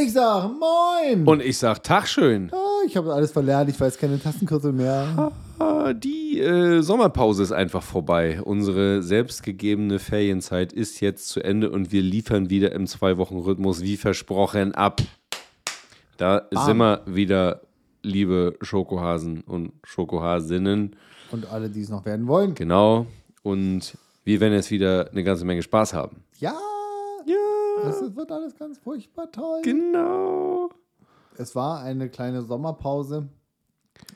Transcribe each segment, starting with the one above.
Ich sag Moin! Und ich sag Tag schön. Ah, ich habe alles verlernt, ich weiß keine Tastenkürzel mehr. Ah, Die äh, Sommerpause ist einfach vorbei. Unsere selbstgegebene Ferienzeit ist jetzt zu Ende und wir liefern wieder im Zwei-Wochen-Rhythmus wie versprochen ab. Da sind wir wieder, liebe Schokohasen und Schokohasinnen. Und alle, die es noch werden wollen. Genau. Und wir werden jetzt wieder eine ganze Menge Spaß haben. Ja, es wird alles ganz furchtbar toll. genau. Es war eine kleine Sommerpause,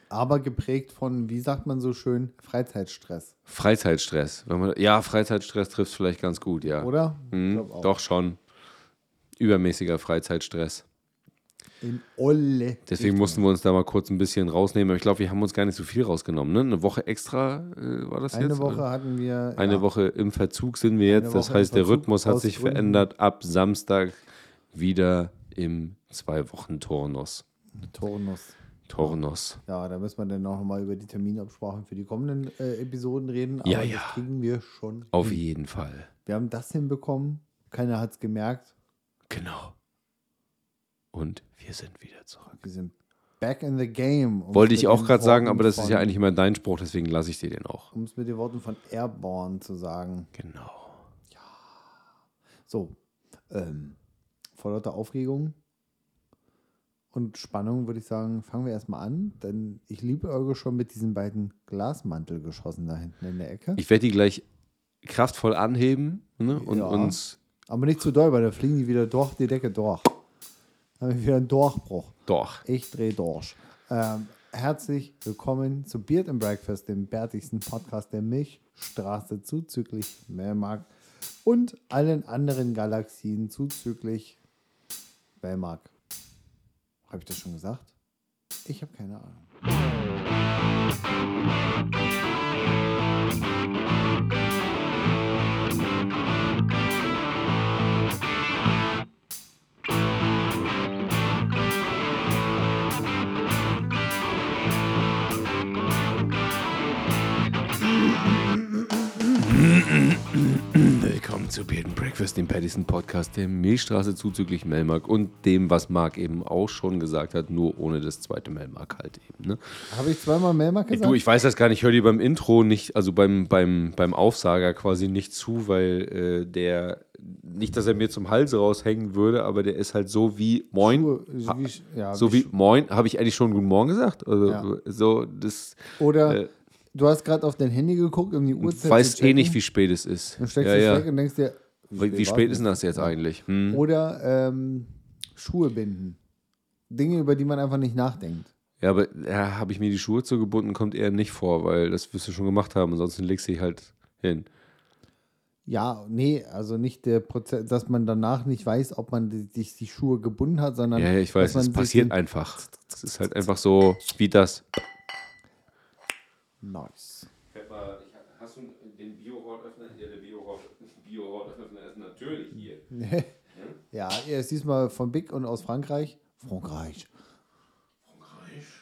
aber geprägt von, wie sagt man so schön, Freizeitstress, Freizeitstress. Wenn man, ja, Freizeitstress trifft vielleicht ganz gut, ja. oder? Mhm, doch schon. Übermäßiger Freizeitstress. In Olle. Deswegen mussten wir uns da mal kurz ein bisschen rausnehmen. Aber ich glaube, wir haben uns gar nicht so viel rausgenommen. Ne? Eine Woche extra äh, war das Eine jetzt? Woche hatten wir. Eine ja, Woche im Verzug sind wir Eine jetzt. Das Woche heißt, der Rhythmus hat sich Gründen. verändert. Ab Samstag wieder im Zwei-Wochen-Turnus. Turnus. Turnus. Ja, da müssen wir dann noch mal über die Terminabsprachen für die kommenden äh, Episoden reden. Aber Ja, das ja. kriegen wir schon. Auf hin. jeden Fall. Wir haben das hinbekommen. Keiner hat es gemerkt. Genau. Und wir sind wieder zurück. Wir sind back in the game. um's Wollte ich auch gerade sagen, aber das ist ja eigentlich immer dein Spruch, deswegen lasse ich dir den auch. Um es mit den Worten von Airborne zu sagen. Genau. So, ähm, vor lauter Aufregung und Spannung würde ich sagen, fangen wir erstmal an, denn ich liebe Eure schon mit diesen beiden Glasmantelgeschossen da hinten in der Ecke. Ich werde die gleich kraftvoll anheben ne? und Ja. uns Aber nicht zu doll, weil da fliegen die wieder durch die Decke durch. Haben wir wieder einen Durchbruch. doch. Ich drehe durch. Ähm, herzlich willkommen zu Beard and Breakfast, dem bärtigsten Podcast der Milchstraße zuzüglich Melmark und allen anderen Galaxien zuzüglich Melmark. Habe ich das schon gesagt? Ich habe keine Ahnung. Willkommen zu Beard Breakfast, dem Paddison Podcast der Milchstraße zuzüglich Melmark und dem, was Marc eben auch schon gesagt hat, nur ohne das zweite Melmark halt eben. Ne? Habe ich zweimal Melmark gesagt? Du, ich weiß das gar nicht, ich höre dir beim Intro nicht, also beim, beim, beim Aufsager quasi nicht zu, weil äh, der, nicht, dass er mir zum Hals raushängen würde, aber der ist halt so wie Moin. Schuhe, wie, ja, so wie wie Moin, habe ich eigentlich schon Guten Morgen gesagt? Also, Ja. so, das Oder äh, du hast gerade auf dein Handy geguckt, um die Uhrzeit weißt eh nicht, wie spät es ist. Dann steckst Ja, du ja. weg und denkst dir, Wie, wie spät ist denn das jetzt eigentlich? Hm? Oder ähm, Schuhe binden. Dinge, über die man einfach nicht nachdenkt. Ja, aber ja, habe ich mir die Schuhe zugebunden, kommt eher nicht vor, weil das wirst du schon gemacht haben. Ansonsten legst du dich halt hin. Ja, nee, also nicht der Prozess, dass man danach nicht weiß, ob man die- sich die Schuhe gebunden hat, sondern Ja, ich weiß, es sich passiert einfach. Es ist halt einfach so wie das. Nice. Hast du den Bio-Hortöffner? Ja, der Bio-Hortöffner ist natürlich hier. Ja, er ist diesmal von Big und aus Frankreich. Frankreich.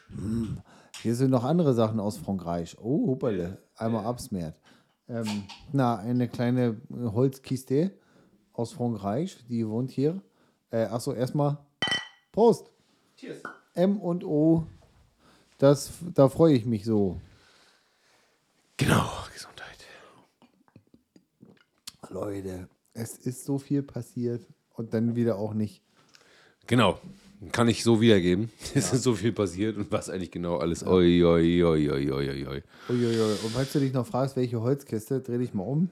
Hm. Hier sind noch andere Sachen aus Frankreich. Oh, hoppale. Einmal absmert. Ähm, na, eine kleine Holzkiste aus Frankreich, die wohnt hier. Äh, achso, erstmal Prost. Cheers. M und O. Das, da freue ich mich so. Genau, Gesundheit. Leute, es ist so viel passiert und dann wieder auch nicht. Genau. Kann ich so wiedergeben. Es ist so viel passiert und was eigentlich genau alles. Oi, oi, oi, oi, oi, oi, oi. Uiuiui. Und falls du dich noch fragst, welche Holzkiste, dreh dich mal um.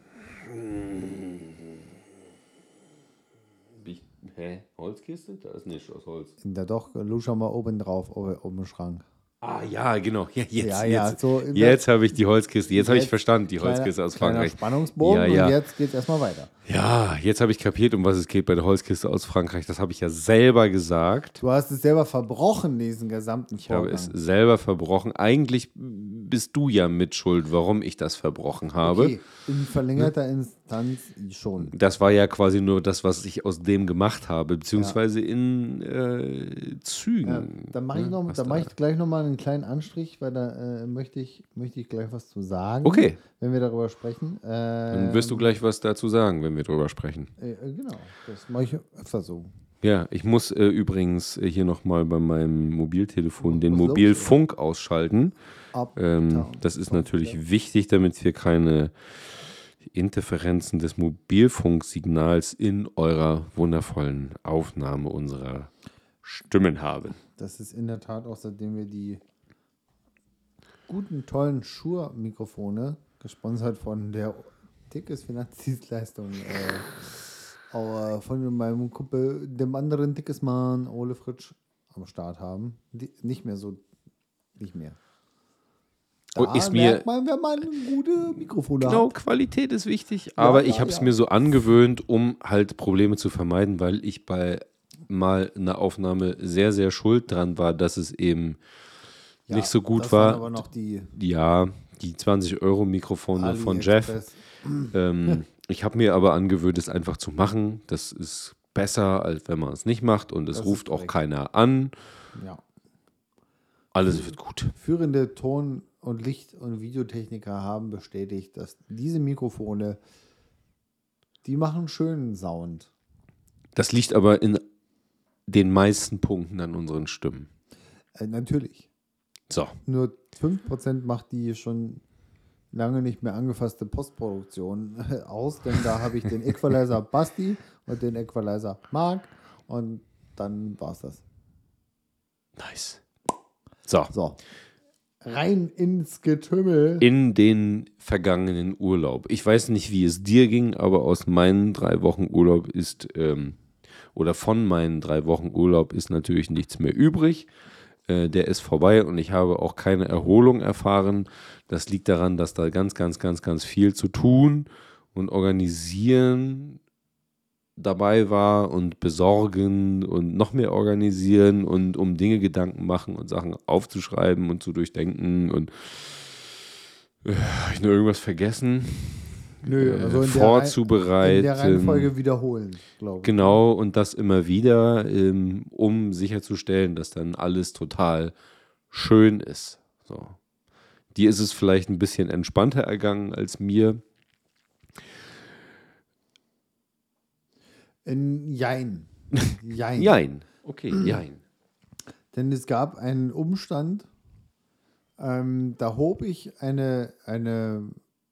Wie- Hä? Holzkiste? Da ist nichts aus Holz. Da doch, schau mal oben drauf, oben, oben im Schrank. Ah, ja, genau. Ja, jetzt, Ja, ja, jetzt, so jetzt habe ich die Holzkiste. Jetzt habe ich verstanden, die Kleiner- Holzkiste aus Frankreich. Spannungsbogen Ja, und jetzt geht's erstmal weiter. Ja, jetzt habe ich kapiert, um was es geht bei der Holzkiste aus Frankreich. Das habe ich ja selber gesagt. Du hast es selber verbrochen, diesen gesamten Ich habe Vorgang. es selber verbrochen. Eigentlich bist du ja mitschuld, warum ich das verbrochen habe. Okay, in verlängerter Instanz schon. Das war ja quasi nur das, was ich aus dem gemacht habe, beziehungsweise in äh, Zügen. Ja, dann mache ich, ne, noch, da- mach ich gleich nochmal einen kleinen Anstrich, weil da äh, möchte, ich, möchte ich gleich was zu sagen. Okay. Wenn wir darüber sprechen. Äh, Dann wirst du gleich was dazu sagen, wenn wir drüber sprechen. Äh, äh, genau, das mache ich öfter so. Ja, ich muss äh, übrigens äh, hier nochmal bei meinem Mobiltelefon den? Mobilfunk ausschalten. Ähm, das ist natürlich wichtig, damit wir keine Interferenzen des Mobilfunksignals in eurer wundervollen Aufnahme unserer Stimmen haben. Das ist in der Tat auch seitdem wir die guten, tollen Shure-Mikrofone, gesponsert von der Dickes Finanzdienstleistung, äh, äh, von meinem Kumpel, dem anderen Dickes Mann, Ole Fritsch, am Start haben. Die, nicht mehr so, nicht mehr. Und Da ist mir- merkt man, wenn man gute Mikrofone Genau, hat. Qualität ist wichtig, aber ja, ich habe es ja. mir so angewöhnt, um halt Probleme zu vermeiden, weil ich bei mal einer Aufnahme sehr, sehr schuld dran war, dass es eben nicht so gut war. die Ja, die 20 Euro Mikrofone von Jeff. Ähm, ich habe mir aber angewöhnt, es einfach zu machen. Das ist besser, als wenn man es nicht macht und es Das ist ruft auch keiner an. Ja. Alles wird gut. Führende Ton- und Licht- und Videotechniker haben bestätigt, dass diese Mikrofone, die machen schönen Sound. Das liegt aber in den meisten Punkten an unseren Stimmen. Äh, natürlich. So, Nur 5% macht die schon lange nicht mehr angefasste Postproduktion aus, denn da habe ich den Equalizer Basti und den Equalizer Mark und dann war's das. nice. So, So. Rein ins Getümmel. in den vergangenen Urlaub. Ich weiß nicht, wie es dir ging, aber aus meinen drei Wochen Urlaub ist, ähm, oder von meinen drei Wochen Urlaub ist natürlich nichts mehr übrig. Äh, der ist vorbei und ich habe auch keine Erholung erfahren. Das liegt daran, dass da ganz, ganz, ganz, ganz viel zu tun und organisieren dabei war und besorgen und noch mehr organisieren und um Dinge Gedanken machen und Sachen aufzuschreiben und zu durchdenken und äh, habe ich nur irgendwas vergessen? Nö, Äh, also in der, vorzubereiten. in der Reihenfolge wiederholen, glaube ich. Genau, und das immer wieder, ähm, um sicherzustellen, dass dann alles total schön ist. So. Dir ist es vielleicht ein bisschen entspannter ergangen als mir. Jein. Jein. Jein. Okay, jein. Denn es gab einen Umstand, ähm, da hob ich eine, eine,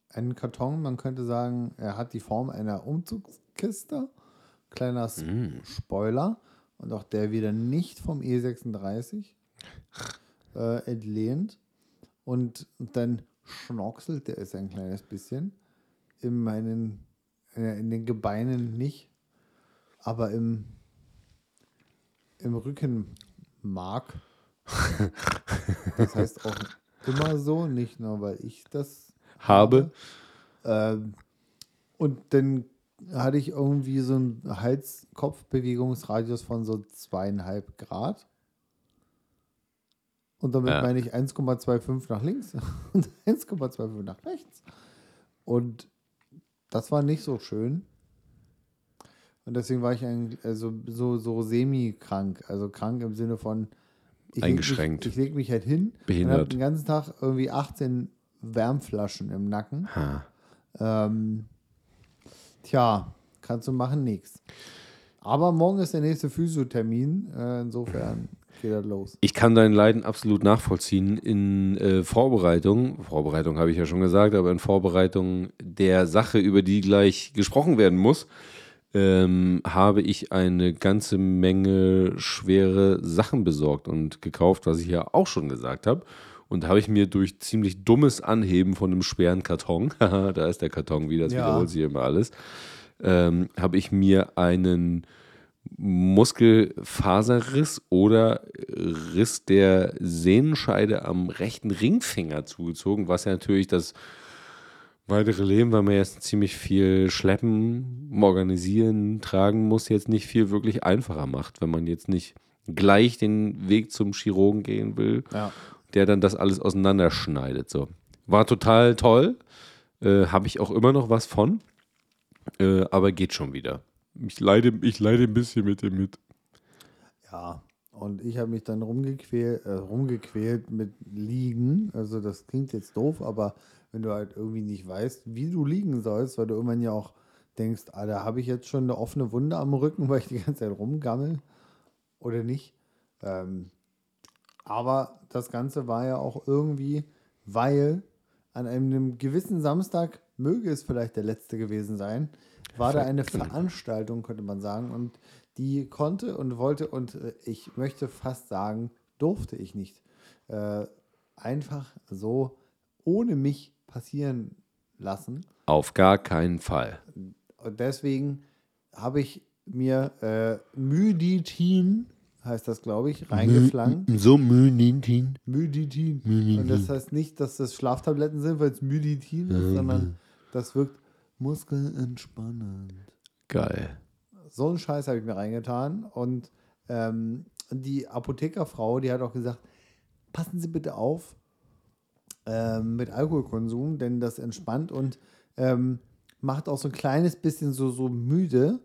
einen Karton, man könnte sagen, er hat die Form einer Umzugskiste. Kleiner Mm. Spoiler. Und auch der wieder nicht vom E36 äh, entlehnt. Und dann schnorkelte es ein kleines bisschen. In meinen, äh, in den Gebeinen nicht, aber im, im Rückenmark. Das heißt auch immer so, nicht nur weil ich das Habe. ähm, und dann hatte ich irgendwie so einen Hals-Kopf-Bewegungsradius von so zweieinhalb Grad. Und damit Ja. meine ich 1,25 nach links und 1,25 nach rechts. Und das war nicht so schön. Und deswegen war ich ein, also so, so semi-krank. Also krank im Sinne von ich leg Eingeschränkt. Mich, ich lege mich halt hin und habe Behindert. den ganzen Tag irgendwie 18 Wärmflaschen im Nacken. Ha. Ähm, tja, kannst du machen, nix. Aber morgen ist der nächste Physiothermin. Äh, insofern geht das los. Ich kann dein Leiden absolut nachvollziehen. In äh, Vorbereitung, Vorbereitung habe ich ja schon gesagt, aber in Vorbereitung der Sache, über die gleich gesprochen werden muss, ähm, habe ich eine ganze Menge schwere Sachen besorgt und gekauft, was ich ja auch schon gesagt habe. Und habe ich mir durch ziemlich dummes Anheben von einem schweren Karton, da ist der Karton wieder, das Ja. wiederholt sich immer alles, ähm, habe ich mir einen Muskelfaserriss oder Riss der Sehnenscheide am rechten Ringfinger zugezogen, was ja natürlich das weitere Leben, weil man jetzt ziemlich viel schleppen, organisieren, tragen muss, jetzt nicht viel wirklich einfacher macht, wenn man jetzt nicht gleich den Weg zum Chirurgen gehen will, Ja. der dann das alles auseinanderschneidet. So. War total toll. Äh, Habe ich auch immer noch was von. Äh, aber geht schon wieder. Ich leide, ich leide ein bisschen mit dem mit. Ja. Und ich habe mich dann rumgequält, äh, rumgequält mit Liegen. Also das klingt jetzt doof, aber wenn du halt irgendwie nicht weißt, wie du liegen sollst, weil du irgendwann ja auch denkst, Alter, habe ich jetzt schon eine offene Wunde am Rücken, weil ich die ganze Zeit rumgammel oder nicht? Ähm, aber das Ganze war ja auch irgendwie, weil an einem gewissen Samstag, möge es vielleicht der letzte gewesen sein, war da eine Veranstaltung, könnte man sagen, und die konnte und wollte und äh, ich möchte fast sagen, durfte ich nicht. Äh, einfach so ohne mich passieren lassen. Auf gar keinen Fall. Und deswegen habe ich mir äh, Myditin, heißt das, glaube ich, reingeflankt. So Myditin. Myditin. Und das heißt nicht, dass das Schlaftabletten sind, weil es Myditin ist, sondern das wirkt muskelentspannend. Geil. So einen Scheiß habe ich mir reingetan. Und ähm, die Apothekerfrau, die hat auch gesagt, passen Sie bitte auf ähm, mit Alkoholkonsum, denn das entspannt und ähm, macht auch so ein kleines bisschen so, so müde.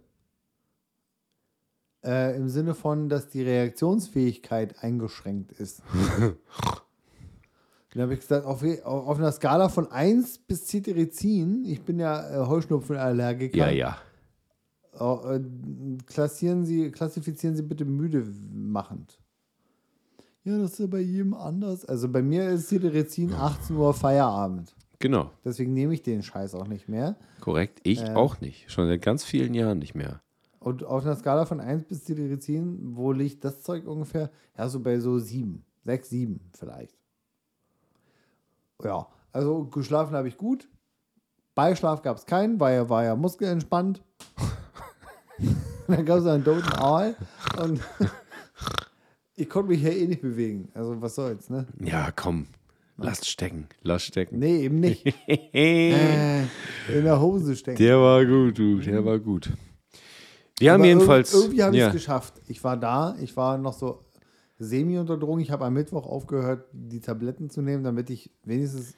Äh, Im Sinne von, dass die Reaktionsfähigkeit eingeschränkt ist. Dann habe ich gesagt, auf, auf einer Skala von 1 bis Cetirizin, ich bin ja äh, Heuschnupfenallergiker. Ja, ja. Äh, klassieren Sie, klassifizieren Sie bitte müde machend. Ja, das ist ja bei jedem anders. Also bei mir ist Cetirizin 18 Uhr Feierabend. Genau. Deswegen nehme ich den Scheiß auch nicht mehr. Korrekt. Ich Äh. auch nicht. Schon seit ganz vielen Jahren nicht mehr. Und auf einer Skala von 1 bis Cetirizin, wo liegt das Zeug ungefähr? Ja, so bei so 7. 6, 7 vielleicht. Ja, also geschlafen habe ich gut. Beischlaf gab es keinen, weil er war ja muskelentspannt. Dann gab es einen toten Aal und ich konnte mich ja eh nicht bewegen. Also was soll's, ne? Ja, komm. Lass stecken. Lass stecken. Nee, eben nicht. äh, in der Hose stecken. Der war gut, du. Der war gut. Wir haben jedenfalls. irg- Irgendwie habe ich ja, es geschafft. Ich war da, ich war noch so semi unter Drogen. Ich habe am Mittwoch aufgehört, die Tabletten zu nehmen, damit ich wenigstens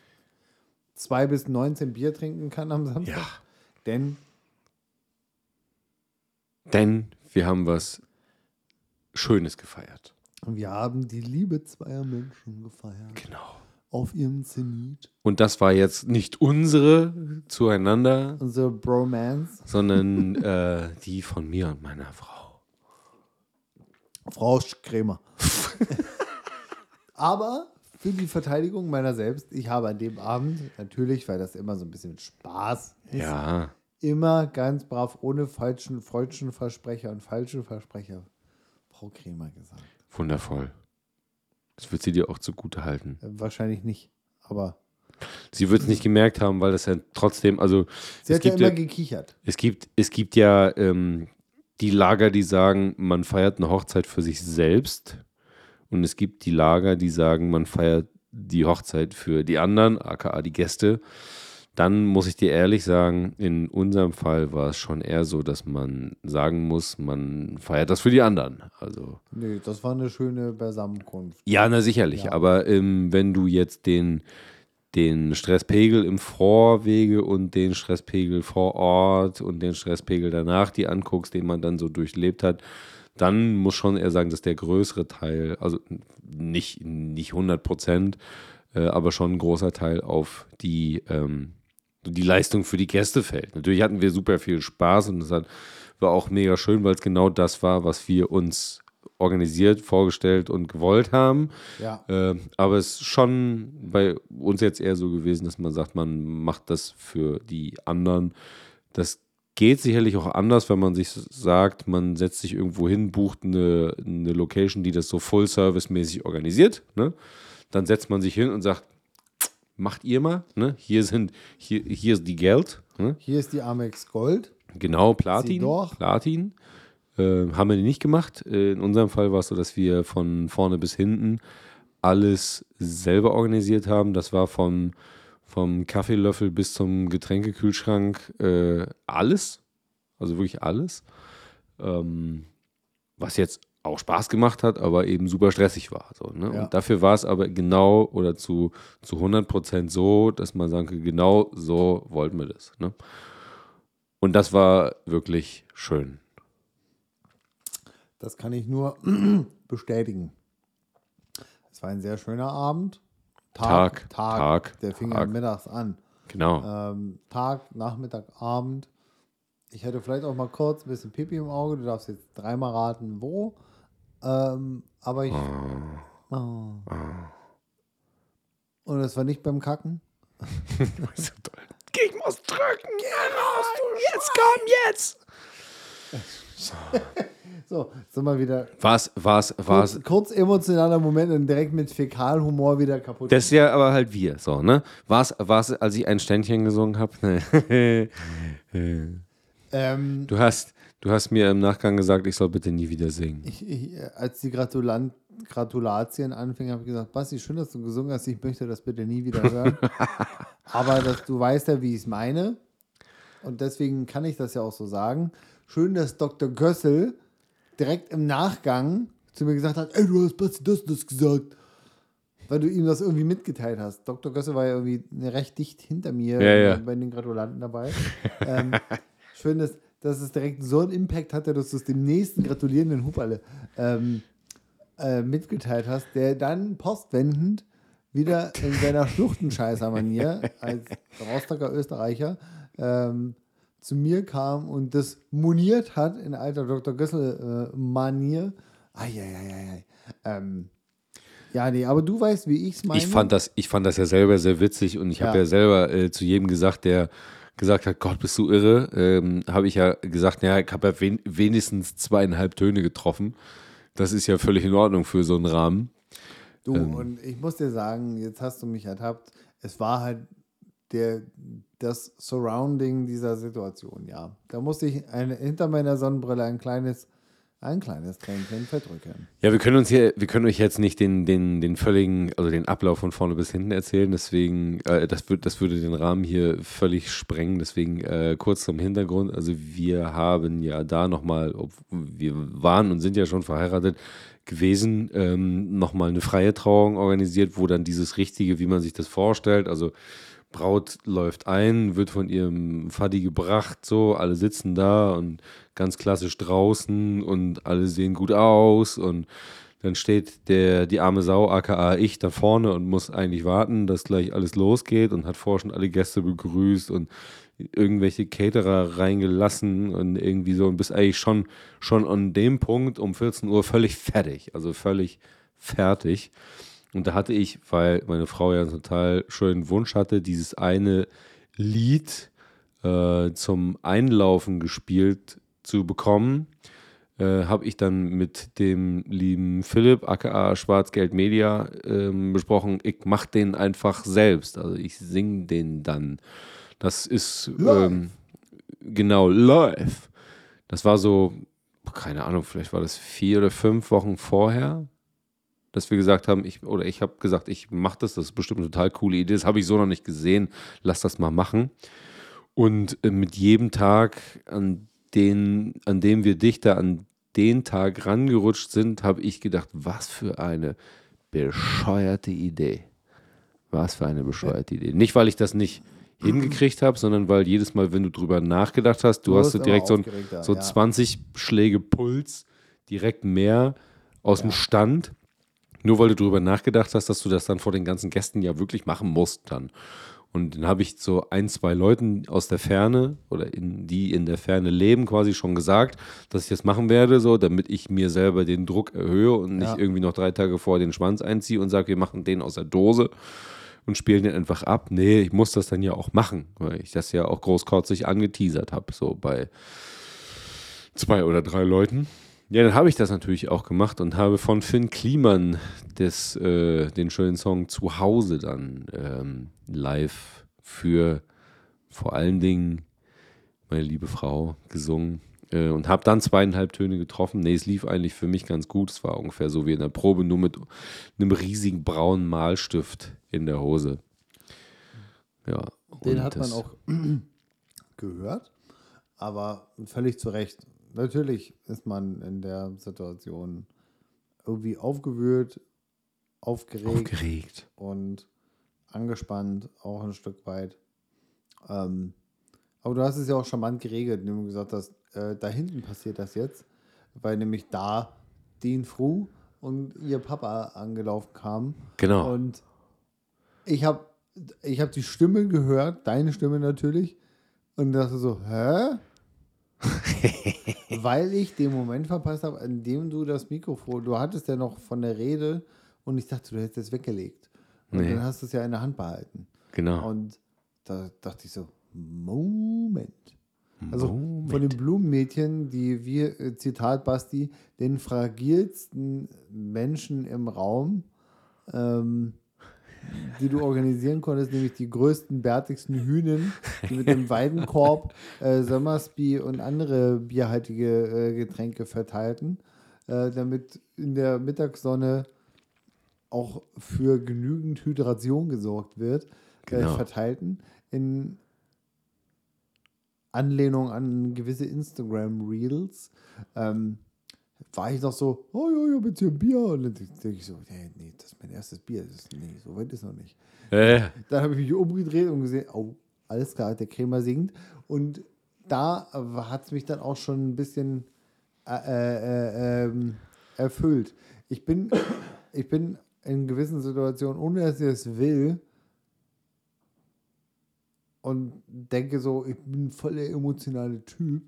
zwei bis 19 Bier trinken kann am Samstag. Ja. Denn denn wir haben was Schönes gefeiert. Wir haben die Liebe zweier Menschen gefeiert. Genau. Auf ihrem Zenit. Und das war jetzt nicht unsere zueinander, Unsere Bromance. sondern äh, die von mir und meiner Frau. Frau Krämer. Aber für die Verteidigung meiner selbst, ich habe an dem Abend, natürlich, weil das immer so ein bisschen Spaß ist, Ja. immer ganz brav, ohne falschen, falschen Versprecher und falsche Versprecher, Frau Krämer gesagt. Wundervoll. Das wird sie dir auch zugute halten. Äh, Wahrscheinlich nicht, aber Sie wird es nicht gemerkt haben, weil das ja trotzdem, also sie es hat ja gibt immer ja, gekichert. es gibt, es gibt ja ähm, die Lager, die sagen, man feiert eine Hochzeit für sich selbst. Und es gibt die Lager, die sagen, man feiert die Hochzeit für die anderen, aka die Gäste. Dann muss ich dir ehrlich sagen, in unserem Fall war es schon eher so, dass man sagen muss, man feiert das für die anderen. Also Nee, das war eine schöne Beisammenkunft. ja, na sicherlich. Ja. Aber ähm, wenn du jetzt den, den Stresspegel im Vorwege und den Stresspegel vor Ort und den Stresspegel danach die anguckst, den man dann so durchlebt hat, dann muss schon eher sagen, dass der größere Teil, also nicht, nicht 100 Prozent, äh, aber schon ein großer Teil auf die, ähm, die Leistung für die Gäste fällt. Natürlich hatten wir super viel Spaß und es war auch mega schön, weil es genau das war, was wir uns organisiert, vorgestellt und gewollt haben. Ja. Äh, aber es ist schon bei uns jetzt eher so gewesen, dass man sagt, man macht das für die anderen. Das geht sicherlich auch anders, wenn man sich sagt, man setzt sich irgendwo hin, bucht eine, eine Location, die das so Full-Service-mäßig organisiert. Ne? Dann setzt man sich hin und sagt, macht ihr mal, ne? hier sind, hier, hier ist die Geld. Ne? Hier ist die Amex Gold. Genau, Platin. doch. Platin. Äh, haben wir nicht gemacht. Äh, in unserem Fall war es so, dass wir von vorne bis hinten alles selber organisiert haben. Das war vom, vom Kaffeelöffel bis zum Getränkekühlschrank äh, alles. Also wirklich alles. Ähm, was jetzt auch Spaß gemacht hat, aber eben super stressig war. So, ne? Ja. Und dafür war es aber genau oder zu, zu 100 Prozent so, dass man sagen kann, genau so wollten wir das. Ne? Und das war wirklich schön. Das kann ich nur bestätigen. Es war ein sehr schöner Abend. Tag, Tag, Der fing Tag. mittags an. Genau. Ähm, Tag, Nachmittag, Abend. Ich hätte vielleicht auch mal kurz ein bisschen Pipi im Auge. Du darfst jetzt dreimal raten, wo. Ähm, aber ich. Oh. Und das war nicht beim Kacken. so toll. Ich muss drücken. jetzt komm, jetzt. So, sind wir wieder. Was, was, was? Kurz, kurz emotionaler Moment und direkt mit Fäkalhumor wieder kaputt. Das ist ja aber halt wir, so, ne? War's, war's, als ich ein Ständchen gesungen habe? ähm, du, hast, du hast mir im Nachgang gesagt, ich soll bitte nie wieder singen. ich, ich, als die Gratulant, Gratulatien anfingen, habe ich gesagt, Basti, schön, dass du gesungen hast. Ich möchte das bitte nie wieder hören. aber dass, du weißt ja, wie ich es meine. Und deswegen kann ich das ja auch so sagen. Schön, dass Dr. Gössel direkt im Nachgang zu mir gesagt hat, ey, du hast Basti das und das gesagt. Weil du ihm das irgendwie mitgeteilt hast. Dr. Gössel war ja irgendwie recht dicht hinter mir Ja, ja. bei den Gratulanten dabei. ähm, schön, dass, dass es direkt so einen Impact hatte, dass du es dem nächsten gratulierenden Huberle ähm, äh, mitgeteilt hast, der dann postwendend wieder in seiner Schluchtenscheißer-Manier als Rostocker Österreicher ähm, zu mir kam und das moniert hat in alter Dr. Gössel-Manier. Eieieiei. Ähm, ja, nee, aber du weißt, wie ich es meine. Ich fand, das, ich fand das ja selber sehr witzig und ich habe Ja. ja selber äh, zu jedem gesagt, der gesagt hat, Gott, bist du irre, ähm, habe ich ja gesagt, ja, ich habe ja wen wenigstens zweieinhalb Töne getroffen. Das ist ja völlig in Ordnung für so einen Rahmen. Du, Ähm. und ich muss dir sagen, jetzt hast du mich ertappt. Es war halt der, das Surrounding dieser Situation, ja. Da musste ich eine, hinter meiner Sonnenbrille ein kleines, ein kleines Tränchen verdrücken. Ja, wir können uns hier, wir können euch jetzt nicht den, den, den völligen, also den Ablauf von vorne bis hinten erzählen, deswegen, äh, das, würd, das würde den Rahmen hier völlig sprengen, deswegen äh, kurz zum Hintergrund, also wir haben ja da nochmal, wir waren und sind ja schon verheiratet gewesen, ähm, nochmal eine freie Trauung organisiert, wo dann dieses Richtige, wie man sich das vorstellt, also Braut läuft ein, wird von ihrem Vati gebracht, so, alle sitzen da und ganz klassisch draußen und alle sehen gut aus und dann steht der, die arme Sau, aka ich, da vorne und muss eigentlich warten, dass gleich alles losgeht und hat vorher schon alle Gäste begrüßt und irgendwelche Caterer reingelassen und irgendwie so und bist eigentlich schon, schon an dem Punkt um 14 Uhr völlig fertig, also völlig fertig. Und da hatte ich, weil meine Frau ja einen total schönen Wunsch hatte, dieses eine Lied äh, zum Einlaufen gespielt zu bekommen, äh, habe ich dann mit dem lieben Philipp, aka Schwarzgeld Media, ähm, besprochen, ich mach den einfach selbst. Also ich singe den dann. Das ist ähm, genau live. Das war so, keine Ahnung, vielleicht war das vier oder fünf Wochen vorher, dass wir gesagt haben, ich, oder ich habe gesagt, ich mache das, das ist bestimmt eine total coole Idee, das habe ich so noch nicht gesehen, lass das mal machen. Und äh, mit jedem Tag, an, den, an dem wir dichter an den Tag rangerutscht sind, habe ich gedacht, was für eine bescheuerte Idee. Was für eine bescheuerte Idee. Nicht, weil ich das nicht hingekriegt habe, sondern weil jedes Mal, wenn du drüber nachgedacht hast, du, Du hast so direkt so, ein, so ja. 20 Schläge Puls, direkt mehr aus dem Stand. Nur weil du drüber nachgedacht hast, dass du das dann vor den ganzen Gästen ja wirklich machen musst dann. Und dann habe ich so ein, zwei Leuten aus der Ferne oder in, die in der Ferne leben, quasi schon gesagt, dass ich das machen werde, so, damit ich mir selber den Druck erhöhe und nicht Ja. irgendwie noch drei Tage vor den Schwanz einziehe und sage, wir machen den aus der Dose und spielen den einfach ab. Nee, ich muss das dann ja auch machen, weil ich das ja auch großkotzig angeteasert habe, so bei zwei oder drei Leuten. Ja, dann habe ich das natürlich auch gemacht und habe von Finn Kliman des, äh, den schönen Song Zuhause dann ähm, live für vor allen Dingen meine liebe Frau gesungen äh, und habe dann zweieinhalb Töne getroffen. Nee, es lief eigentlich für mich ganz gut. Es war ungefähr so wie in der Probe, nur mit einem riesigen braunen Malstift in der Hose. Ja. Den hat man auch gehört, aber völlig zu Recht. Natürlich ist man in der Situation irgendwie aufgewühlt, aufgeregt, aufgeregt. und angespannt, auch ein Stück weit. Ähm, aber du hast es ja auch charmant geregelt, indem du gesagt hast, äh, da hinten passiert das jetzt, weil nämlich da Dean Fru und ihr Papa angelaufen kamen. Genau. Und ich habe ich hab die Stimme gehört, deine Stimme natürlich, und dachte so, hä? weil ich den Moment verpasst habe, an dem du das Mikrofon, du hattest ja noch von der Rede und ich dachte, du hättest es weggelegt. Und Nee. dann hast du es ja in der Hand behalten. Genau. Und da dachte ich so, Moment. Also von den Blumenmädchen, die wir, äh, Zitat Basti, den fragilsten Menschen im Raum, ähm, die du organisieren konntest, nämlich die größten, bärtigsten Hühnen, die mit dem Weidenkorb äh, Sommersby und andere bierhaltige äh, Getränke verteilten, äh, damit in der Mittagssonne auch für genügend Hydration gesorgt wird, äh, Genau. verteilten in Anlehnung an gewisse Instagram-Reels. Ähm, war ich noch so, oh ja, jetzt hier ein Bier. Und dann denke ich so, nee, nee, das ist mein erstes Bier. Das ist, nee, so weit ist noch nicht. Äh, Dann habe ich mich umgedreht und gesehen, oh, alles klar, der Krämer singt. Und da hat es mich dann auch schon ein bisschen äh, äh, ähm, erfüllt. Ich bin, ich bin in gewissen Situationen, ohne dass ich es will, und denke so, ich bin voll der emotionale Typ.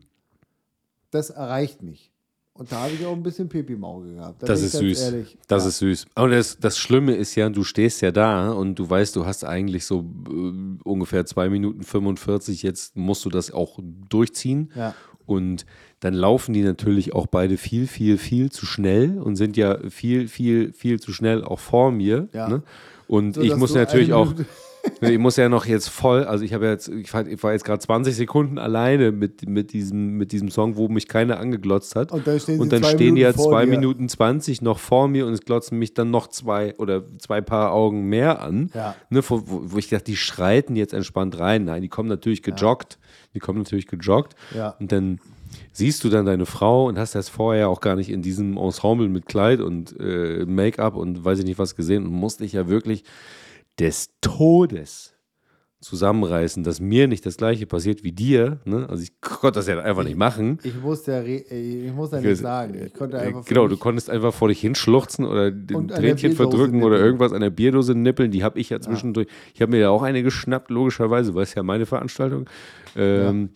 Das erreicht mich. Und da habe ich auch ein bisschen Pipi im Auge gehabt. Da das ist süß. Ehrlich. Das Ja. ist süß. Und das, das Schlimme ist ja, du stehst ja da und du weißt, du hast eigentlich so äh, ungefähr 2 Minuten 45, jetzt musst du das auch durchziehen. Ja. Und dann laufen die natürlich auch beide viel, viel, viel zu schnell und sind ja viel, viel, viel zu schnell auch vor mir. Ja. Ne? Und So, ich muss natürlich auch, Ich muss ja noch jetzt voll, also ich habe jetzt, ich war, jetzt gerade 20 Sekunden alleine mit, mit, diesem, mit diesem Song, wo mich keiner angeglotzt hat. Und dann stehen Und dann stehen die ja Minuten vor zwei dir. Minuten 20 noch vor mir und es glotzen mich dann noch zwei oder zwei Paar Augen mehr an. Ja. Ne, wo, wo ich dachte, die schreiten jetzt entspannt rein. Nein, die kommen natürlich gejoggt. Die kommen natürlich gejoggt. Ja. Und dann siehst du dann deine Frau und hast das vorher auch gar nicht in diesem Ensemble mit Kleid und äh, Make-up und weiß ich nicht was gesehen und musste ich ja wirklich des Todes zusammenreißen, dass mir nicht das gleiche passiert wie dir. Ne? Also ich konnte das ja einfach nicht machen. Ich musste ja, re- äh, ich muss ja nicht sagen. Ich konnte einfach für Genau, du konntest einfach vor dich hinschluchzen oder der Tränchen verdrücken oder nippeln. irgendwas an der Bierdose nippeln. Die habe ich ja zwischendurch. Ich habe mir ja auch eine geschnappt, logischerweise, weil es ja meine Veranstaltung. Ähm,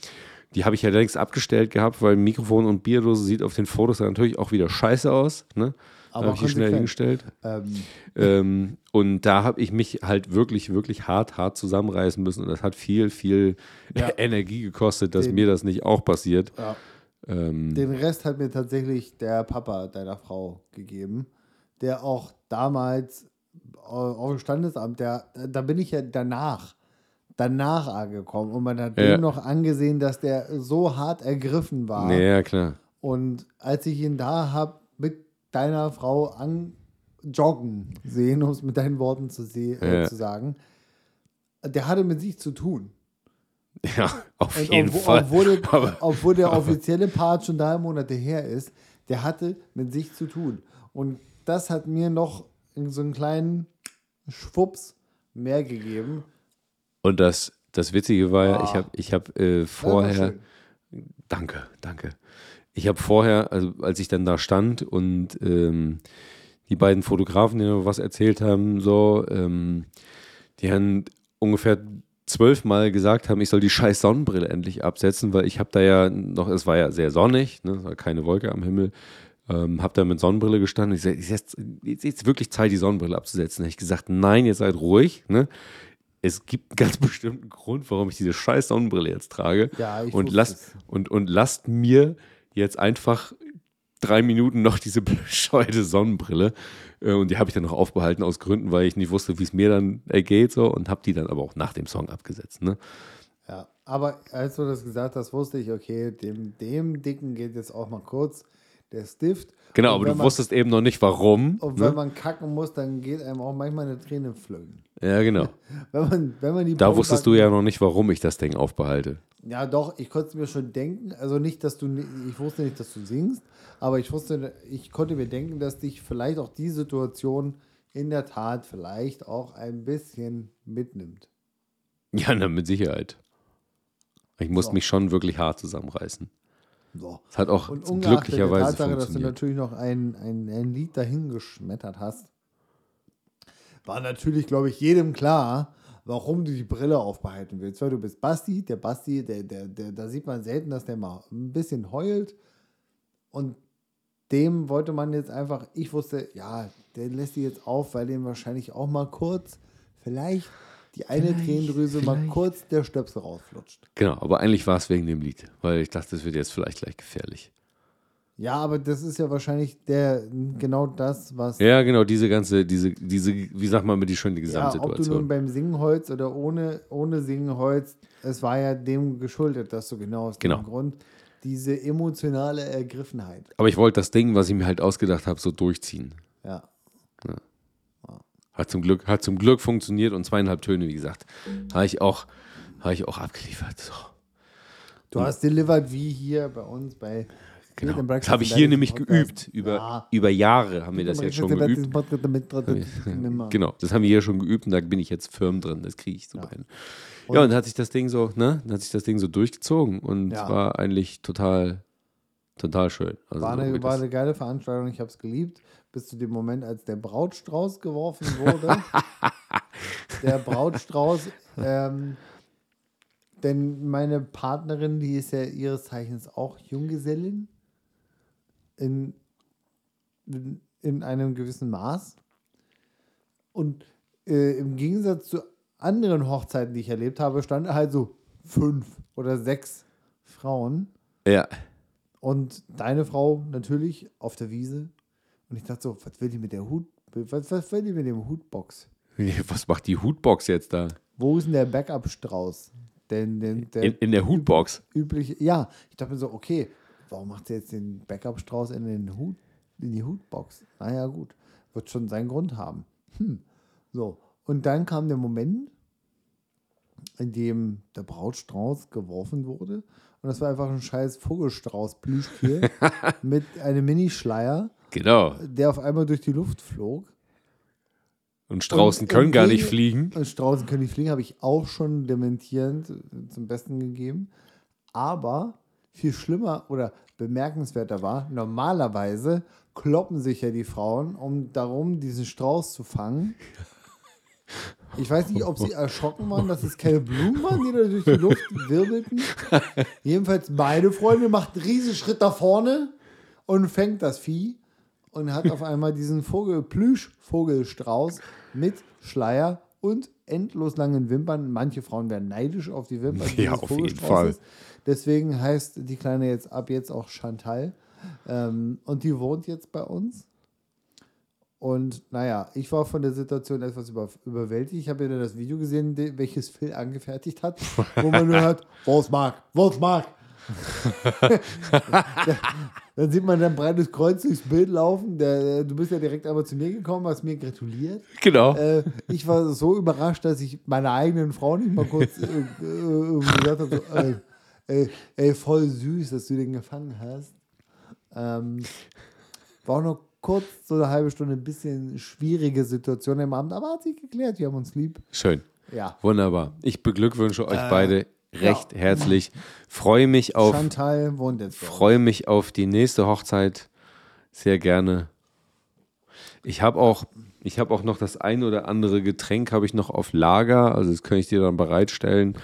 Die habe ich ja längst abgestellt gehabt, weil Mikrofon und Bierdose sieht auf den Fotos dann natürlich auch wieder scheiße aus. Ne? Aber habe ich die schnell hingestellt. ähm, Ähm, und da habe ich mich halt wirklich, wirklich hart, hart zusammenreißen müssen. Und das hat viel, viel Ja. Energie gekostet, dass Den- mir das nicht auch passiert. ja. Ähm, Den Rest hat mir tatsächlich der Papa deiner Frau gegeben, der auch damals au- auf dem Standesamt, der, da bin ich ja danach, danach angekommen und man hat Ja. dem noch angesehen, dass der so hart ergriffen war. nee, ja, klar. Und als ich ihn da habe mit deiner Frau an joggen sehen, um es mit deinen Worten zu, se äh, Ja. zu sagen, der hatte mit sich zu tun. Ja, auf Und jeden obwohl, Fall. Obwohl, der, Aber- obwohl der offizielle Part schon drei Monate her ist, der hatte mit sich zu tun. Und das hat mir noch so einen kleinen Schwupps mehr gegeben. Und das, das Witzige war ja, Ah. ich habe ich hab, äh, vorher. Danke, danke. Ich habe vorher, also als ich dann da stand und ähm, die beiden Fotografen, die mir was erzählt haben, so, ähm, die haben ungefähr zwölfmal gesagt haben, ich soll die scheiß Sonnenbrille endlich absetzen, weil ich habe da ja noch, es war ja sehr sonnig, ne, es war keine Wolke am Himmel, ähm, habe da mit Sonnenbrille gestanden. Ich sag, jetzt, jetzt, jetzt wirklich Zeit, die Sonnenbrille abzusetzen. Da habe ich gesagt, nein, jetzt seid ruhig. Ne? Es gibt einen ganz bestimmten Grund, warum ich diese scheiß Sonnenbrille jetzt trage. Ja, ich und, lasst, und, und lasst mir jetzt einfach drei Minuten noch diese bescheuerte Sonnenbrille. Äh, Und die habe ich dann noch aufbehalten aus Gründen, weil ich nicht wusste, wie es mir dann ergeht. So, und habe die dann aber auch nach dem Song abgesetzt. Ne? Ja, aber als du das gesagt hast, wusste ich, okay, dem, dem Dicken geht jetzt auch mal kurz der Stift. Genau, aber wenn du man- wusstest eben noch nicht, warum. Und wenn Ne? man kacken muss, dann geht einem auch manchmal eine Träne flöten. Ja, genau. Wenn man, wenn man die Da wusstest du ja noch nicht, warum ich das Ding aufbehalte. Ja, doch, ich konnte mir schon denken. Also nicht, dass du, ich wusste nicht, dass du singst, aber ich wusste, ich konnte mir denken, dass dich vielleicht auch die Situation in der Tat vielleicht auch ein bisschen mitnimmt. Ja, na, mit Sicherheit. Ich musste So. mich schon wirklich hart zusammenreißen. So. Es hat auch Und ungeachtet der glücklicherweise Tatsache, dass du natürlich noch ein, ein, ein Lied dahingeschmettert hast, war natürlich, glaube ich, jedem klar, warum du die Brille aufbehalten willst. Weil du bist Basti, der Basti, der, der, der, da sieht man selten, dass der mal ein bisschen heult. Und dem wollte man jetzt einfach, ich wusste, ja, der lässt die jetzt auf, weil dem wahrscheinlich auch mal kurz, vielleicht die eine Vielleicht, Tränendrüse mal kurz der Stöpsel rausflutscht. Genau, aber eigentlich war es wegen dem Lied, weil ich dachte, das wird jetzt vielleicht gleich gefährlich. Ja, aber das ist ja wahrscheinlich der genau das, was Ja, genau, diese ganze, diese, diese, wie sagt man mit die schon die Ja, ob du nun Gesamtsituation. beim Singen heulst oder ohne, ohne Singen heulst, es war ja dem geschuldet, dass du genau aus Genau. dem Grund diese emotionale Ergriffenheit. aber ich wollte das Ding, was ich mir halt ausgedacht habe, so durchziehen. Ja. Hat zum Glück, hat zum Glück funktioniert und zweieinhalb Töne, wie gesagt, habe ich auch, habe ich auch abgeliefert. So. Du hast delivered wie hier bei uns bei Genau. Das habe ich hier nämlich Podcast. geübt. Über, Ja. über Jahre haben wir das jetzt schon geübt. Genau. Das haben wir hier schon geübt und da bin ich jetzt firm drin. Das kriege ich super Ja. hin. Ja, und dann hat sich das Ding so, ne, dann hat sich das Ding so durchgezogen und Ja. war eigentlich total, total schön. Also War eine, war eine geile Veranstaltung, ich habe es geliebt, bis zu dem Moment, als der Brautstrauß geworfen wurde. der Brautstrauß, ähm, denn meine Partnerin, die ist ja ihres Zeichens auch Junggesellin in, in, in einem gewissen Maß. Und äh, im Gegensatz zu anderen Hochzeiten, die ich erlebt habe, standen halt so fünf oder sechs Frauen. ja, Und deine Frau natürlich auf der Wiese. Und ich dachte so, was will die mit der Hut? Was, was will die mit dem Hutbox? was macht die Hutbox jetzt da? Wo ist denn der Backup-Strauß? Denn, denn der In, in der Hutbox. übliche. Ja, ich dachte mir so, okay, warum macht sie jetzt den Backup-Strauß in den Hut, in die Hutbox? Naja, gut. Wird schon seinen Grund haben. Hm. So. Und dann kam der Moment, in dem der Brautstrauß geworfen wurde. Und das war einfach ein scheiß Vogelstrauß Plüschtier mit einem Minischleier, Genau. der auf einmal durch die Luft flog. Und Straußen Und können gar nicht fliegen. Und Straußen können nicht fliegen, habe ich auch schon dementierend äh, zum Besten gegeben. Aber viel schlimmer oder bemerkenswerter war, normalerweise kloppen sich ja die Frauen, um darum, diesen Strauß zu fangen. Ich weiß nicht, ob sie erschrocken waren, dass es keine Blumen waren, die da durch die Luft wirbelten. Jedenfalls meine Freundin macht einen riesen Schritt nach vorne und fängt das Vieh und hat auf einmal diesen Vogel, Plüsch-Vogelstrauß mit Schleier und endlos langen Wimpern. Manche Frauen werden neidisch auf die Wimpern Ja, auf jeden Vogelstraußes. Deswegen heißt die Kleine jetzt ab jetzt auch Chantal. Ähm, und die wohnt jetzt bei uns. Und naja, ich war von der Situation etwas über, überwältigt. Ich habe ja dann das Video gesehen, welches Phil angefertigt hat, wo man nur hört, Wolfsmark, Wolfsmark. dann sieht man ein breites Kreuz durchs Bild laufen. Der, du bist ja direkt einmal zu mir gekommen, hast mir gratuliert. Genau. Äh, ich war so überrascht, dass ich meiner eigenen Frau nicht mal kurz äh, äh, gesagt habe, so, äh, ey, ey, voll süß, dass du den gefangen hast. Ähm, war auch noch kurz so eine halbe Stunde ein bisschen schwierige Situation im Abend, aber hat sich geklärt, wir haben uns lieb. Schön. Ja. Wunderbar. Ich beglückwünsche euch Äh, beide recht herzlich. Freue mich auf Chantal wohnt jetzt freue mich auf die nächste Hochzeit sehr gerne. Ich habe auch, ich habe auch noch das ein oder andere Getränk habe ich noch auf Lager, also das kann ich dir dann bereitstellen.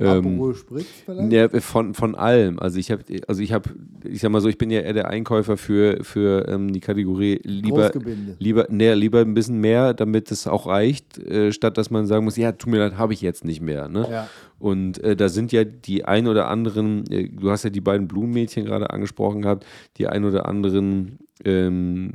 ähm, ja, von, von allem. Also ich habe, also ich habe, ich sag mal so, ich bin ja eher der Einkäufer für, für ähm, die Kategorie lieber, lieber, nee, lieber ein bisschen mehr, damit es auch reicht, äh, statt dass man sagen muss, ja, tut mir leid, habe ich jetzt nicht mehr. Ne? Ja. Und äh, da sind ja die ein oder anderen, äh, du hast ja die beiden Blumenmädchen gerade angesprochen gehabt, die ein oder anderen, ähm,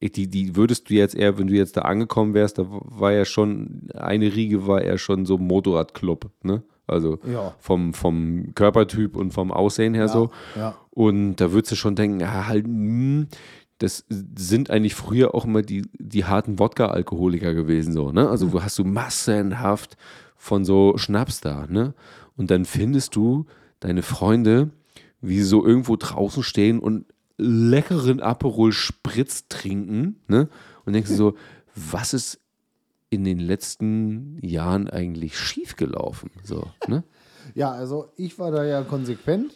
die, die würdest du jetzt eher, wenn du jetzt da angekommen wärst, da war ja schon, eine Riege war eher schon so Motorradclub, ne? Also Ja. vom, vom Körpertyp und vom Aussehen her so. Ja. Und da würdest du schon denken, ja, halt, hm, das sind eigentlich früher auch immer die, die harten Wodka-Alkoholiker gewesen, so, ne? Also, wo hast du massenhaft von so Schnaps da, ne? Und dann findest du deine Freunde, wie sie so irgendwo draußen stehen und leckeren Aperol Spritz trinken, ne? Und denkst du so, was ist in den letzten Jahren eigentlich schiefgelaufen, so, ne? ja, also ich war da ja konsequent.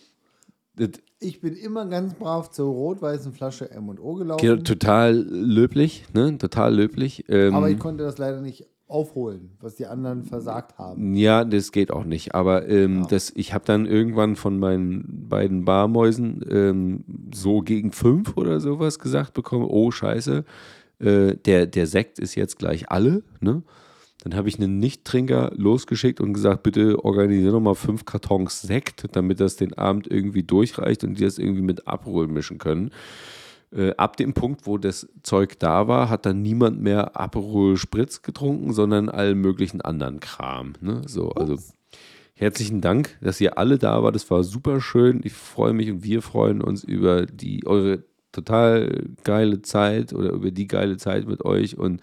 Ich bin immer ganz brav zur rot-weißen Flasche M&O gelaufen. Ja, total löblich, ne? Total löblich. Ähm, Aber ich konnte das leider nicht aufholen, was die anderen versagt haben. Ja, das geht auch nicht. Aber ähm, das, ich habe dann irgendwann von meinen beiden Barmäusen ähm, so gegen fünf oder sowas gesagt bekommen: Oh, Scheiße, äh, der, der Sekt ist jetzt gleich alle. Ne? Dann habe ich einen Nichttrinker losgeschickt und gesagt: Bitte organisiere nochmal fünf Kartons Sekt, damit das den Abend irgendwie durchreicht und die das irgendwie mit Aperol mischen können. Äh, ab dem Punkt, wo das Zeug da war, hat dann niemand mehr Aperol Spritz getrunken, sondern allen möglichen anderen Kram. Ne? So, also herzlichen Dank, dass ihr alle da wart. Das war super schön. Ich freue mich und wir freuen uns über die eure total geile Zeit oder über die geile Zeit mit euch und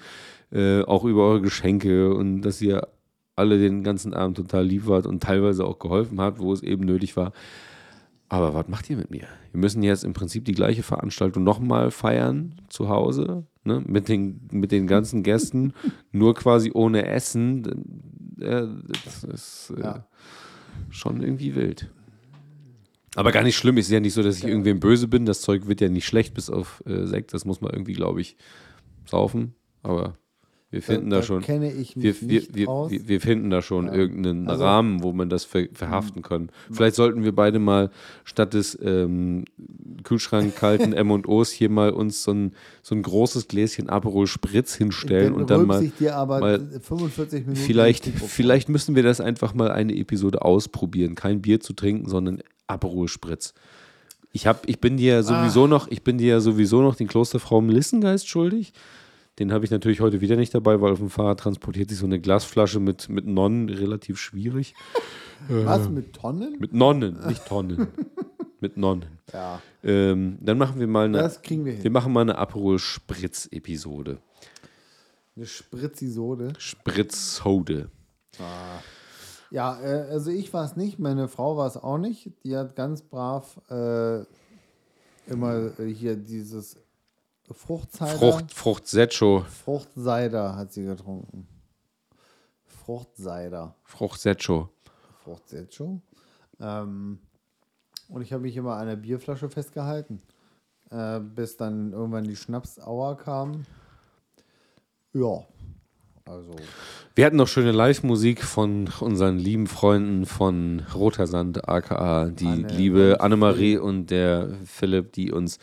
äh, auch über eure Geschenke und dass ihr alle den ganzen Abend total lieb wart und teilweise auch geholfen habt, wo es eben nötig war. Aber was macht ihr mit mir? Wir müssen jetzt im Prinzip die gleiche Veranstaltung nochmal feiern zu Hause, ne? mit, den, mit den ganzen Gästen, nur quasi ohne Essen. Äh, das ist äh, schon irgendwie wild. Aber gar nicht schlimm. Es ist ja nicht so, dass ich irgendwem böse bin. Das Zeug wird ja nicht schlecht bis auf äh, Sekt. Das muss man irgendwie, glaube ich, saufen. Aber wir finden da, schon. kenne ich Wir, mich wir, nicht wir, aus. wir, wir finden da schon irgendeinen Also- Rahmen, wo man das ver verhaften kann. Vielleicht sollten wir beide mal statt des ähm, Kühlschrank kalten M&Os hier mal uns so ein, so ein großes Gläschen Aperol Spritz hinstellen und dann mal ich dir aber mal 45 Minuten vielleicht, vielleicht müssen wir das einfach mal eine Episode ausprobieren, kein Bier zu trinken, sondern Aperol Spritz. Ich, hab, ich bin dir ja Ah. sowieso noch, ich bin dir ja sowieso noch den Klosterfrau Melissengeist schuldig. Den habe ich natürlich heute wieder nicht dabei, weil auf dem Fahrrad transportiert sich so eine Glasflasche mit, mit Nonnen relativ schwierig. Was mit Tonnen? Mit Nonnen, nicht Tonnen. mit Nonnen. Ja, Ähm, dann machen wir mal eine, das kriegen wir hin. wir machen mal eine Aperol Spritz-Episode. Eine Spritzisode. Spritzsode. Ja, äh, also ich war es nicht, meine Frau war es auch nicht. Die hat ganz brav äh, immer äh, hier dieses Fruchtcider. Frucht, Frucht Secho. Fruchtcider hat sie getrunken. Fruchtcider. Frucht Secho. Fruchtsetschung. Ähm, und ich habe mich immer an der Bierflasche festgehalten, äh, bis dann irgendwann die Schnapsauer kam. Ja, also Wir hatten noch schöne Live-Musik von unseren lieben Freunden von Roter Sand, aka die Anne liebe Annemarie und der Philipp, die uns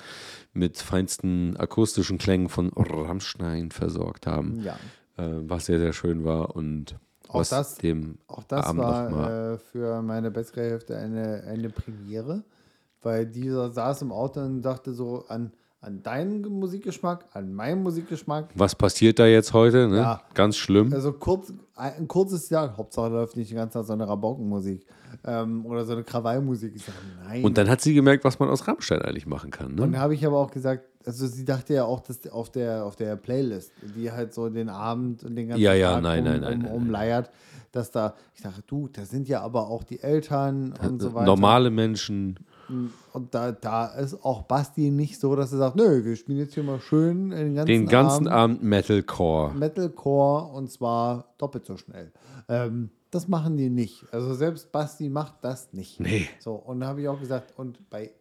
mit feinsten akustischen Klängen von Rammstein versorgt haben. ja. Äh, was sehr, sehr schön war und Auch was das- dem Auch das Abend war äh, für meine bessere Hälfte eine, eine Premiere, weil dieser saß im Auto und dachte so an, an deinen Musikgeschmack, an meinen Musikgeschmack. Was passiert da jetzt heute? Ne? Ja. Ganz schlimm. Also kurz, ein kurzes Jahr, Hauptsache läuft nicht die ganze Zeit so eine Rabaukenmusik ähm, oder so eine Krawallmusik. Ich sage, nein. Und dann hat sie gemerkt, was man aus Rammstein eigentlich machen kann. Und dann Ne? habe ich aber auch gesagt, also sie dachte ja auch, dass auf der, auf der Playlist, die halt so den Abend und den ganzen Ja, ja, Tag nein, um, nein, um, nein, umleiert, dass da, ich sage, du, da sind ja aber auch die Eltern und so weiter. Normale Menschen. Und da, da ist auch Basti nicht so, dass er sagt, nö, wir spielen jetzt hier mal schön den ganzen, Den ganzen Abend Abend Metalcore. Metalcore und zwar doppelt so schnell. Ähm, das machen die nicht. Also selbst Basti macht das nicht. Nee. So, und da habe ich auch gesagt, und bei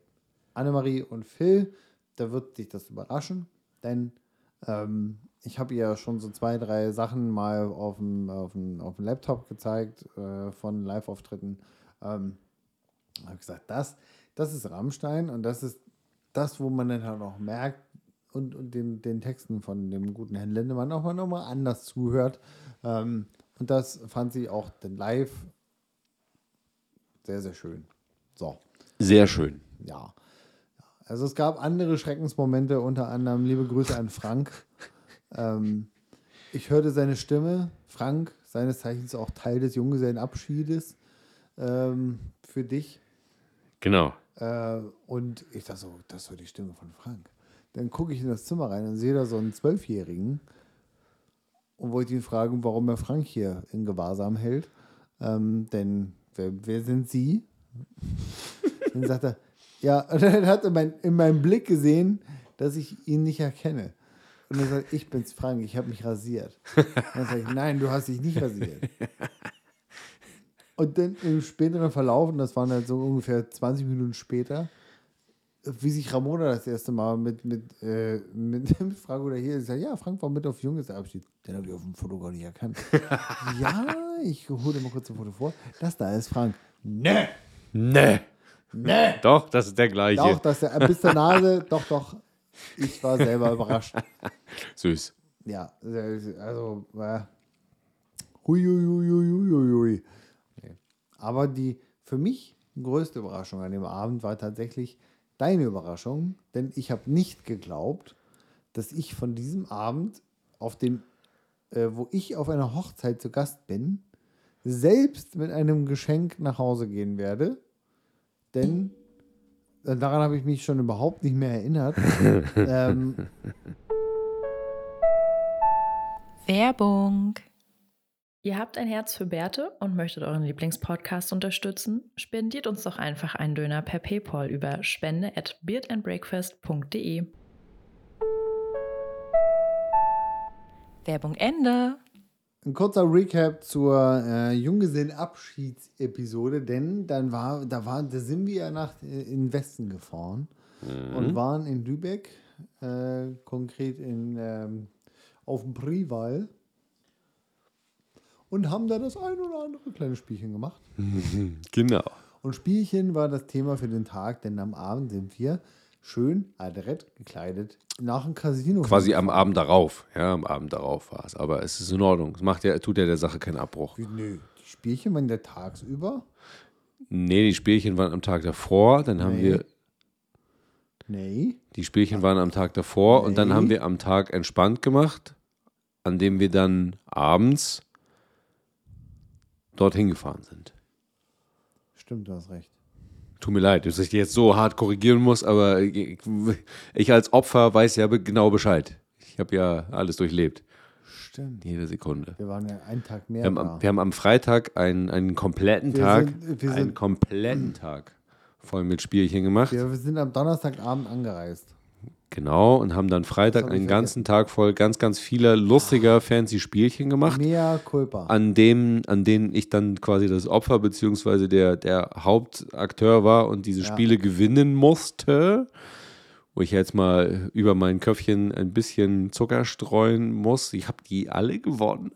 Annemarie und Phil, da wird dich das überraschen, denn ähm, ich habe ihr schon so zwei, drei Sachen mal auf dem, auf dem, auf dem Laptop gezeigt äh, von Live-Auftritten. Ähm, habe gesagt, das, das ist Rammstein und das ist das, wo man dann halt auch merkt und, und den, den Texten von dem guten Herrn Lindemann auch mal nochmal anders zuhört. Ähm, und das fand sie auch dann live sehr, sehr schön. So, Sehr schön. ja. Also es gab andere Schreckensmomente, unter anderem liebe Grüße an Frank. ähm, ich hörte seine Stimme. Frank, seines Zeichens auch Teil des Junggesellenabschiedes ähm, für dich. Genau. Äh, und ich dachte so, das war die Stimme von Frank. Dann gucke ich in das Zimmer rein und sehe da so einen Zwölfjährigen und wollte ihn fragen, warum er Frank hier in Gewahrsam hält. Ähm, denn wer, wer sind Sie? dann sagt er, ja, und dann hat er mein, in meinem Blick gesehen, dass ich ihn nicht erkenne. Und er sagt, ich bin's Frank, ich habe mich rasiert. dann sage ich, nein, du hast dich nicht rasiert. Und dann im späteren Verlauf, und das waren halt so ungefähr 20 Minuten später, wie sich Ramona das erste Mal mit, mit, äh, mit, mit Frank oder hier sagt, ja, Frank war mit auf Junggesellenabschied. Den habe ich auf dem Foto gar nicht erkannt. ja, ich hole dir mal kurz ein Foto vor. Das da ist Frank. Nee, Nee. nee. Doch, das ist der gleiche. Doch, das ist der, bis zur Nase, doch, doch. Ich war selber überrascht. Süß. Ja, also, äh, hui, hui, hui, hui, hui, hui. Aber die für mich größte Überraschung an dem Abend war tatsächlich deine Überraschung, denn ich habe nicht geglaubt, dass ich von diesem Abend auf dem, äh, wo ich auf einer Hochzeit zu Gast bin, selbst mit einem Geschenk nach Hause gehen werde. Denn äh, daran habe ich mich schon überhaupt nicht mehr erinnert. ähm, Werbung. Ihr habt ein Herz für Bärte und möchtet euren Lieblingspodcast unterstützen? Spendiert uns doch einfach einen Döner per PayPal über spende at beardandbreakfast.de. Werbung Ende. Ein kurzer Recap zur äh, Junggesellenabschiedsepisode, denn dann war, da war, da sind wir ja nach äh, in den Westen gefahren und waren in Lübeck, äh, konkret in ähm, auf dem Prival und haben da das ein oder andere kleine Spielchen gemacht. Genau. Und Spielchen war das Thema für den Tag, denn am Abend sind wir schön adrett gekleidet nach dem Casino. Quasi am Abend darauf. Ja, am Abend darauf war es. Aber es ist in Ordnung. Es macht ja, tut ja der Sache keinen Abbruch. Wie, nö, die Spielchen waren ja tagsüber. Nee, die Spielchen waren am Tag davor. Dann haben Nee. wir, Nee. die Spielchen waren am Tag davor. Und dann Nee. haben wir am Tag entspannt gemacht, an dem wir dann abends dorthin gefahren sind. Stimmt, du hast recht. Tut mir leid, dass ich dich jetzt so hart korrigieren muss, aber ich, als Opfer weiß ja genau Bescheid. Ich habe ja alles durchlebt, Stimmt. jede Sekunde. Wir waren ja einen Tag mehr Wir haben, am, wir haben am Freitag einen, einen kompletten Wir Tag, sind- einen sind- kompletten Tag voll mit Spielchen gemacht. wir sind am Donnerstagabend angereist. Genau, und haben dann Freitag einen ganzen Tag voll ganz, ganz vieler lustiger, fancy Spielchen gemacht. Mea culpa. an dem, an denen ich dann quasi das Opfer beziehungsweise der, der Hauptakteur war und diese Ja. Spiele gewinnen musste, wo ich jetzt mal über mein Köpfchen ein bisschen Zucker streuen muss. Ich habe die alle gewonnen.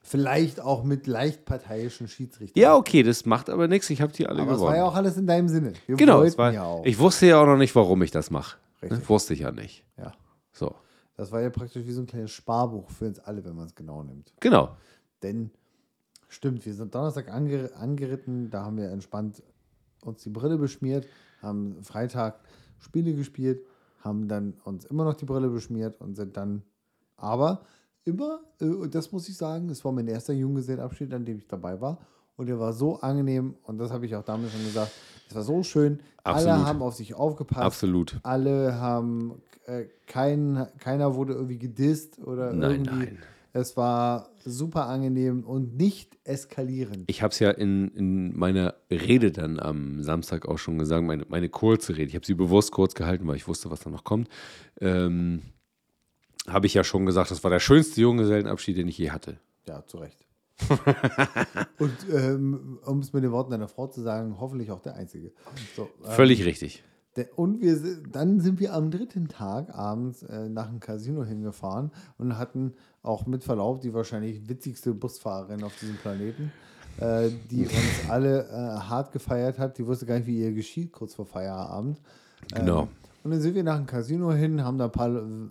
Vielleicht auch mit leicht parteiischen Schiedsrichtern. Ja, okay, das macht aber nichts. Ich habe die alle Aber es gewonnen. war ja auch alles in deinem Sinne. Wir genau, war, ja ich wusste ja auch noch nicht, warum ich das mache. Richtig. Wusste ich ja nicht. ja. So, Das war ja praktisch wie so ein kleines Sparbuch für uns alle, wenn man es genau nimmt. genau. Denn, stimmt, wir sind Donnerstag ange angeritten, da haben wir entspannt uns die Brille beschmiert, haben Freitag Spiele gespielt, haben dann uns immer noch die Brille beschmiert und sind dann, aber immer, äh, und das muss ich sagen, es war mein erster Junggesellenabschied, an dem ich dabei war. Und er war so angenehm, und das habe ich auch damals schon gesagt, es war so schön. Absolut. Alle haben auf sich aufgepasst. Absolut. Alle haben, äh, kein, keiner wurde irgendwie gedisst oder Nein, irgendwie. nein. Es war super angenehm und nicht eskalierend. Ich habe es ja in, in meiner Rede dann am Samstag auch schon gesagt, meine, meine kurze Rede. Ich habe sie bewusst kurz gehalten, weil ich wusste, was da noch kommt. Ähm, habe ich ja schon gesagt, das war der schönste Junggesellenabschied, den ich je hatte. Ja, zu Recht. und ähm, um es mit den Worten deiner Frau zu sagen, hoffentlich auch der Einzige. So, ähm, Völlig richtig. Der, und wir, dann sind wir am dritten Tag abends äh, nach dem Casino hingefahren und hatten auch mit Verlaub die wahrscheinlich witzigste Busfahrerin auf diesem Planeten, äh, die uns alle äh, hart gefeiert hat. Die wusste gar nicht, wie ihr geschieht, kurz vor Feierabend. Genau. Ähm, und dann sind wir nach dem Casino hin, haben da ein paar äh,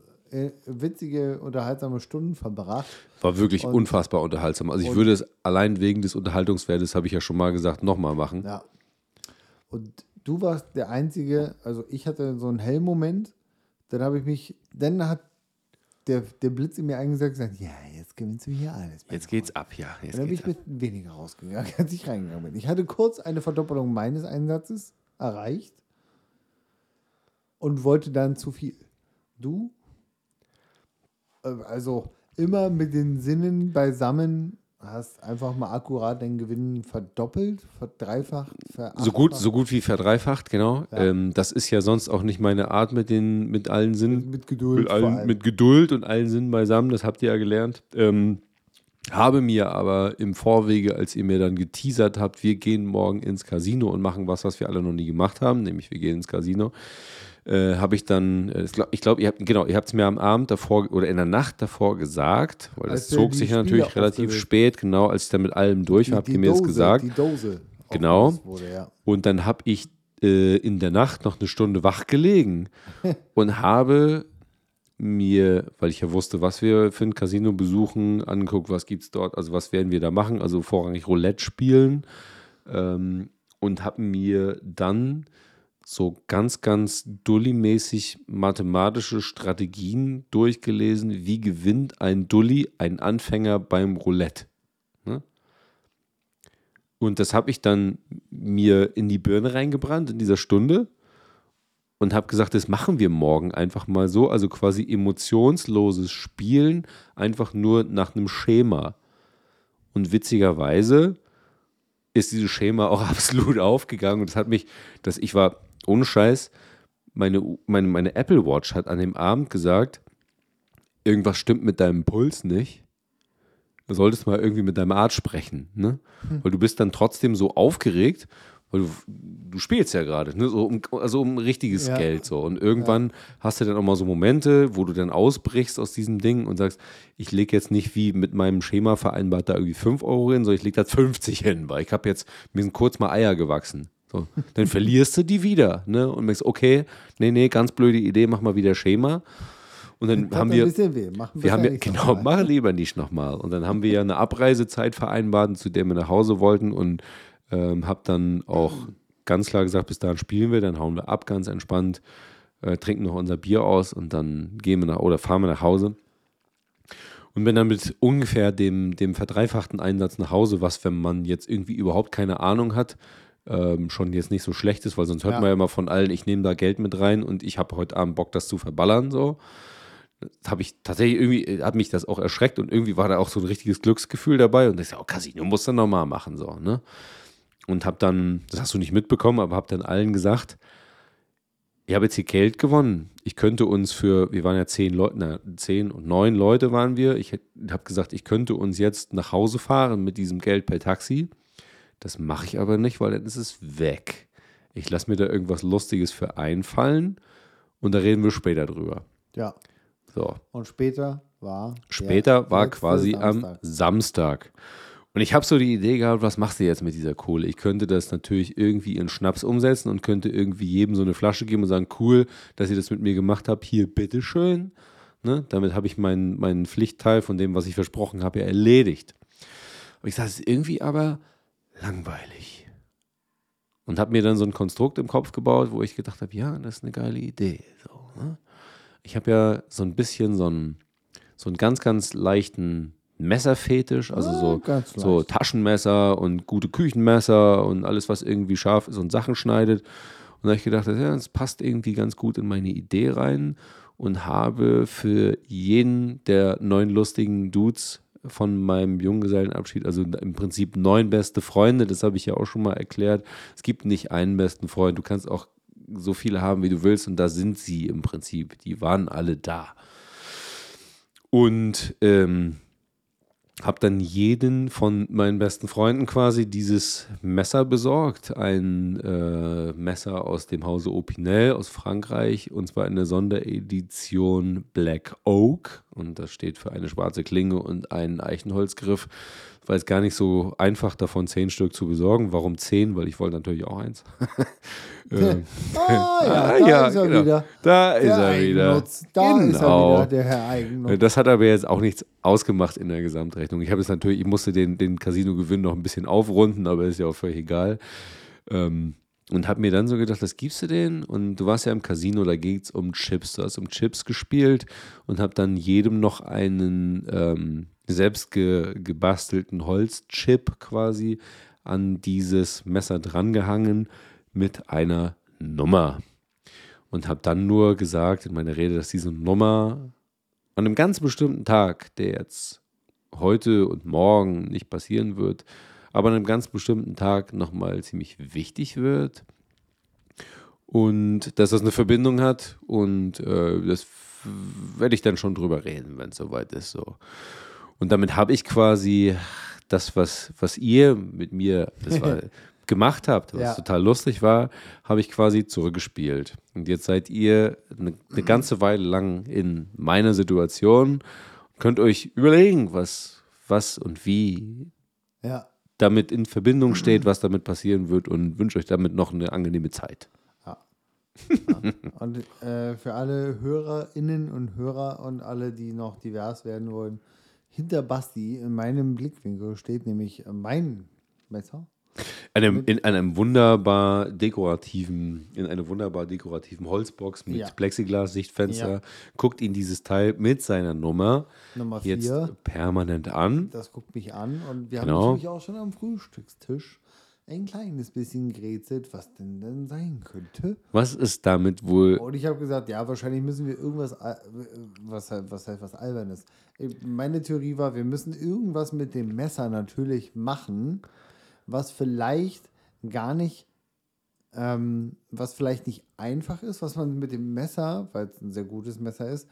witzige, unterhaltsame Stunden verbracht. War wirklich Und- unfassbar unterhaltsam. Also ich und- würde es allein wegen des Unterhaltungswertes, habe ich ja schon mal gesagt, nochmal machen. Ja. Und du warst der Einzige, also ich hatte so einen Hellmoment, dann habe ich mich, dann hat der, der Blitz in mir eingesagt und gesagt, ja, jetzt gewinnst du hier alles. Jetzt geht's ab, ja. Und Jetzt dann bin ich ab. mit weniger rausgegangen, als ich reingegangen bin. Ich hatte kurz eine Verdoppelung meines Einsatzes erreicht und wollte dann zu viel. Du? Äh, Also immer mit den Sinnen beisammen, hast einfach mal akkurat deinen Gewinn verdoppelt, verdreifacht. So gut, so gut wie verdreifacht, genau. Ja. Ähm, das ist ja sonst auch nicht meine Art mit, den, mit allen Sinnen. Mit Geduld mit, allen, mit Geduld und allen Sinnen beisammen, das habt ihr ja gelernt. Ähm, Habe mir aber im Vorwege, als ihr mir dann geteasert habt, wir gehen morgen ins Casino und machen was, was wir alle noch nie gemacht haben, nämlich wir gehen ins Casino, äh, habe ich dann, äh, ich glaube, ihr habt, genau, ihr habt es mir am Abend davor oder in der Nacht davor gesagt, weil Als das zog sich Spiele natürlich relativ spät, genau, als ich dann mit allem durch war, habt ihr mir das gesagt. Die Dose. Genau. Wurde, ja. Und dann habe ich äh, in der Nacht noch eine Stunde wach gelegen und habe mir, weil ich ja wusste, was wir für ein Casino besuchen, angeguckt, was gibt es dort, also was werden wir da machen, also vorrangig Roulette spielen ähm, und habe mir dann so ganz, ganz dulli-mäßig mathematische Strategien durchgelesen, wie gewinnt ein Dulli, ein Anfänger beim Roulette. Ne? Und das habe ich dann mir in die Birne reingebrannt in dieser Stunde und habe gesagt, das machen wir morgen einfach mal so, also quasi emotionsloses Spielen, einfach nur nach einem Schema. Und witzigerweise ist dieses Schema auch absolut aufgegangen und das hat mich, dass ich war ohne Scheiß, meine, meine, meine Apple Watch hat an dem Abend gesagt, irgendwas stimmt mit deinem Puls nicht. Du solltest mal irgendwie mit deinem Arzt sprechen, ne? Weil du bist dann trotzdem so aufgeregt, weil du, du spielst ja gerade, ne? so um, also um richtiges Ja. Geld so. Und irgendwann hast du dann auch mal so Momente, wo du dann ausbrichst aus diesem Ding und sagst, ich lege jetzt nicht wie mit meinem Schema vereinbart da irgendwie 5 Euro hin, sondern ich lege da 50 hin, weil ich habe jetzt, mir sind kurz mal Eier gewachsen. So. Dann verlierst du die wieder, ne? Und merkst, okay, nee, nee, ganz blöde Idee, mach mal wieder Schema. Und dann Tat haben wir. Machen wir haben ja, genau, mach lieber nicht nochmal. Und dann haben wir ja eine Abreisezeit vereinbart, zu der wir nach Hause wollten und ähm, habe dann auch ganz klar gesagt, bis dahin spielen wir, dann hauen wir ab, ganz entspannt, äh, trinken noch unser Bier aus und dann gehen wir nach oder fahren wir nach Hause. Und bin dann mit ungefähr dem, dem verdreifachten Einsatz nach Hause, was, wenn man jetzt irgendwie überhaupt keine Ahnung hat, ähm, schon jetzt nicht so schlecht ist, weil sonst hört Ja. man ja immer von allen, ich nehme da Geld mit rein und ich habe heute Abend Bock, das zu verballern. So habe ich tatsächlich irgendwie, äh, hat mich das auch erschreckt und irgendwie war da auch so ein richtiges Glücksgefühl dabei und ich sage, oh, Casino musst du nochmal machen, so, ne? Und habe dann, das hast du nicht mitbekommen, aber habe dann allen gesagt, ich habe jetzt hier Geld gewonnen. Ich könnte uns für, wir waren ja zehn Leute, na, zehn und neun Leute waren wir. Ich habe gesagt, ich könnte uns jetzt nach Hause fahren mit diesem Geld per Taxi. Das mache ich aber nicht, weil dann ist es weg. Ich lasse mir da irgendwas Lustiges für einfallen und da reden wir später drüber. Ja. So. Und später war. Später war quasi am Samstag. Samstag. Und ich habe so die Idee gehabt, was machst du jetzt mit dieser Kohle? Ich könnte das natürlich irgendwie in Schnaps umsetzen und könnte irgendwie jedem so eine Flasche geben und sagen, cool, dass ihr das mit mir gemacht habt, hier, bitteschön. Ne? Damit habe ich meinen, meinen Pflichtteil von dem, was ich versprochen habe, ja erledigt. Und ich sage, es ist irgendwie aber langweilig. Und habe mir dann so ein Konstrukt im Kopf gebaut, wo ich gedacht habe, ja, das ist eine geile Idee. So, ne? Ich habe ja so ein bisschen so einen, so einen ganz, ganz leichten Messerfetisch, also Ah, so, ganz so. Taschenmesser und gute Küchenmesser und alles, was irgendwie scharf ist und Sachen schneidet. Und da habe ich gedacht, ja, das passt irgendwie ganz gut in meine Idee rein und habe für jeden der neun lustigen Dudes von meinem Junggesellenabschied, also im Prinzip neun beste Freunde, das habe ich ja auch schon mal erklärt. Es gibt nicht einen besten Freund, du kannst auch so viele haben, wie du willst und da sind sie im Prinzip. Die waren alle da. Und ähm, habe dann jeden von meinen besten Freunden quasi dieses Messer besorgt. Ein äh, Messer aus dem Hause Opinel aus Frankreich und zwar in der Sonderedition Black Oak. Und das steht für eine schwarze Klinge und einen Eichenholzgriff. War jetzt gar nicht so einfach davon zehn Stück zu besorgen. Warum zehn? Weil ich wollte natürlich auch eins. ähm, Ah, ja, Ah, da ja, ist er genau. wieder. da ist Der er wieder. Da ist er Genau. wieder, der Herr Eigennutz. Das hat aber jetzt auch nichts ausgemacht in der Gesamtrechnung. Ich habe es natürlich, ich musste den, den Casino-Gewinn noch ein bisschen aufrunden, aber ist ja auch völlig egal. Ähm, und habe mir dann so gedacht, was gibst du denn? Und du warst ja im Casino, da geht es um Chips. Du hast um Chips gespielt und habe dann jedem noch einen ähm, selbst ge gebastelten Holzchip quasi an dieses Messer drangehangen mit einer Nummer. Und habe dann nur gesagt in meiner Rede, dass diese Nummer an einem ganz bestimmten Tag, der jetzt heute und morgen nicht passieren wird, aber an einem ganz bestimmten Tag nochmal ziemlich wichtig wird. Und dass das eine Verbindung hat und äh, das werde ich dann schon drüber reden, wenn es soweit ist. So. Und damit habe ich quasi das, was, was ihr mit mir war, gemacht habt, was Ja. total lustig war, habe ich quasi zurückgespielt. Und jetzt seid ihr eine, eine ganze Weile lang in meiner Situation, könnt euch überlegen, was, was und wie Ja. damit in Verbindung steht, was damit passieren wird und wünsche euch damit noch eine angenehme Zeit. Und äh, für alle Hörerinnen und Hörer und alle, die noch divers werden wollen, hinter Basti in meinem Blickwinkel steht nämlich mein Messer. Einem, in einem wunderbar dekorativen, in einer wunderbar dekorativen Holzbox mit Ja. Plexiglas-Sichtfenster, Ja. guckt ihn dieses Teil mit seiner Nummer Nummer jetzt permanent an. Das guckt mich an und wir Genau. haben natürlich auch schon am Frühstückstisch ein kleines bisschen gerätselt, was denn denn sein könnte. Was ist damit wohl? Und ich habe gesagt, ja, wahrscheinlich müssen wir irgendwas, äh, was, halt- was heißt was Albernes. Meine Theorie war, wir müssen irgendwas mit dem Messer natürlich machen, was vielleicht gar nicht, ähm, was vielleicht nicht einfach ist, was man mit dem Messer, weil es ein sehr gutes Messer ist,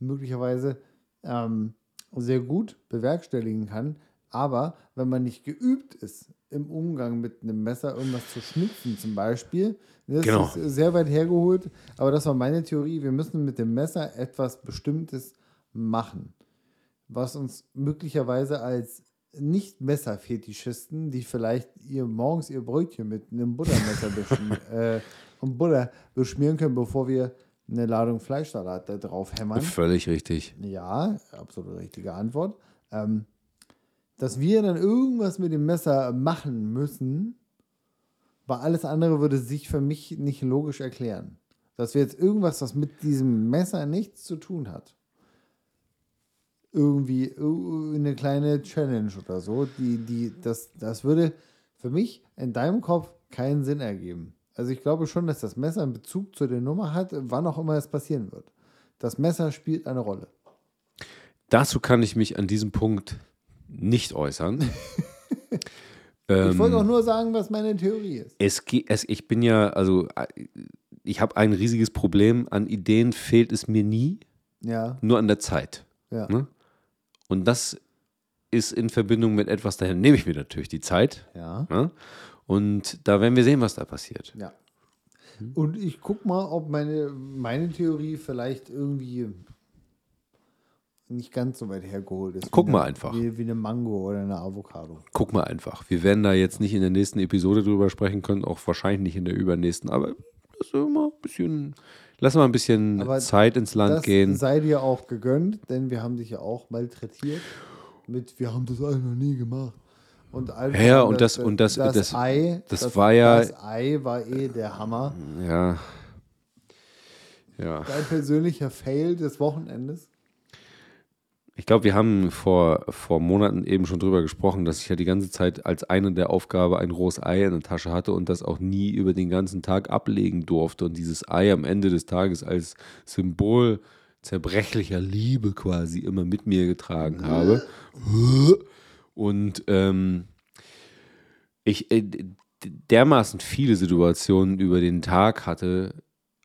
möglicherweise ähm, sehr gut bewerkstelligen kann. Aber wenn man nicht geübt ist im Umgang mit einem Messer, irgendwas zu schnitzen zum Beispiel, das Genau. ist sehr weit hergeholt, aber das war meine Theorie, wir müssen mit dem Messer etwas Bestimmtes machen, was uns möglicherweise als nicht-Messerfetischisten, die vielleicht ihr morgens ihr Brötchen mit einem Buttermesser beschm äh, und Butter beschmieren können, bevor wir eine Ladung Fleischsalat da drauf hämmern. Völlig richtig. Ja, absolut richtige Antwort. Ähm, dass wir dann irgendwas mit dem Messer machen müssen, weil alles andere würde sich für mich nicht logisch erklären. Dass wir jetzt irgendwas, was mit diesem Messer nichts zu tun hat, irgendwie eine kleine Challenge oder so, die, die, das, das würde für mich in deinem Kopf keinen Sinn ergeben. Also ich glaube schon, dass das Messer einen Bezug zu der Nummer hat, wann auch immer es passieren wird. Das Messer spielt eine Rolle. Dazu kann ich mich an diesem Punkt nicht äußern. Ich wollte auch ähm, nur sagen, was meine Theorie ist. es, es, ich bin ja, also äh, ich habe ein riesiges Problem. An Ideen fehlt es mir nie, Ja, nur an der Zeit. ja. Ne? Und das ist in Verbindung mit etwas, daher nehme ich mir natürlich die Zeit. Ja. Ne? Und da werden wir sehen, was da passiert. Ja. Hm? Und ich guck mal, ob meine, meine Theorie vielleicht irgendwie nicht ganz so weit hergeholt ist. Guck mal eine, einfach. Wie, wie eine Mango oder eine Avocado. Guck mal einfach. Wir werden da jetzt nicht in der nächsten Episode drüber sprechen können, auch wahrscheinlich nicht in der übernächsten, aber lass mal ein bisschen, lass mal ein bisschen Aber Zeit ins Land das gehen. sei dir auch gegönnt, denn wir haben dich ja auch malträtiert mit, wir haben das alle noch nie gemacht. Und Ja, und das- und das- das, das- Ei, das war ja- Das Ei war eh der Hammer. Ja. Ja. Dein persönlicher Fail des Wochenendes. Ich glaube, wir haben vor, vor Monaten eben schon drüber gesprochen, dass ich ja die ganze Zeit als eine der Aufgabe ein rohes Ei in der Tasche hatte und das auch nie über den ganzen Tag ablegen durfte und dieses Ei am Ende des Tages als Symbol zerbrechlicher Liebe quasi immer mit mir getragen habe. Und ähm, ich äh, dermaßen viele Situationen über den Tag hatte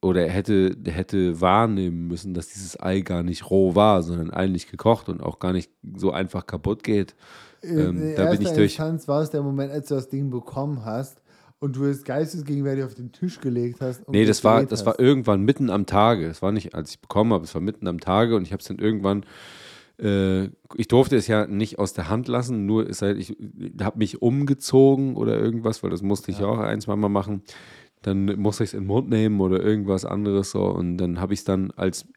oder hätte, hätte wahrnehmen müssen, dass dieses Ei gar nicht roh war, sondern eigentlich gekocht und auch gar nicht so einfach kaputt geht. Ähm, in da bin ich durch. Instanz war es der Moment, als du das Ding bekommen hast und du es geistesgegenwärtig auf den Tisch gelegt hast. Nee, das war, das hast. war irgendwann mitten am Tage. Es war nicht, als ich bekommen habe, es war mitten am Tage und ich habe es dann irgendwann, äh, ich durfte es ja nicht aus der Hand lassen, nur ist halt, ich habe mich umgezogen oder irgendwas, weil das musste ich ja auch ein, zwei Mal machen. Dann musste ich es in den Mund nehmen oder irgendwas anderes so und dann habe ich es dann, als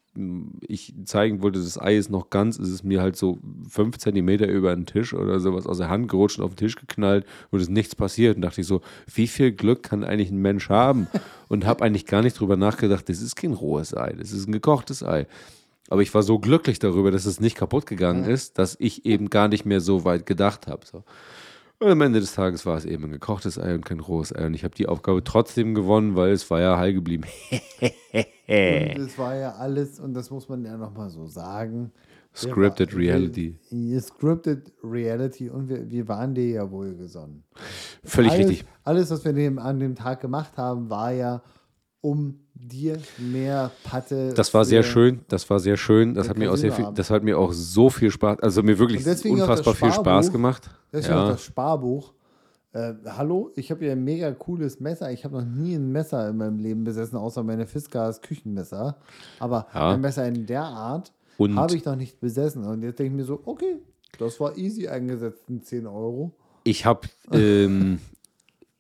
ich zeigen wollte, das Ei ist noch ganz, ist es mir halt so fünf Zentimeter über den Tisch oder sowas aus der Hand gerutscht und auf den Tisch geknallt und es ist nichts passiert und dachte ich so, wie viel Glück kann eigentlich ein Mensch haben? Und habe eigentlich gar nicht drüber nachgedacht, das ist kein rohes Ei, das ist ein gekochtes Ei. Aber ich war so glücklich darüber, dass es nicht kaputt gegangen ist, dass ich eben gar nicht mehr so weit gedacht habe. So. Und am Ende des Tages war es eben ein gekochtes Ei und kein rohes Ei. Und ich habe die Aufgabe trotzdem gewonnen, weil es war ja heil geblieben. Und es war ja alles, und das muss man ja nochmal so sagen. Scripted war- Reality. Wir, scripted Reality und wir, wir waren dir ja wohlgesonnen. Völlig alles, richtig. Alles, was wir an dem Tag gemacht haben, war ja, um dir mehr Patte. Das war sehr schön, das war sehr schön. Das hat mir auch sehr viel, das hat mir auch so viel Spaß, also mir wirklich auch unfassbar viel Spaß gemacht. Deswegen auch Ja. das Sparbuch. Äh, hallo, ich habe ja ein mega cooles Messer. Ich habe noch nie ein Messer in meinem Leben besessen, außer meine Fiskars Küchenmesser. Aber Ja. ein Messer in der Art habe ich noch nicht besessen. Und jetzt denke ich mir so, okay, das war easy eingesetzt in 10 Euro. Ich habe, ähm,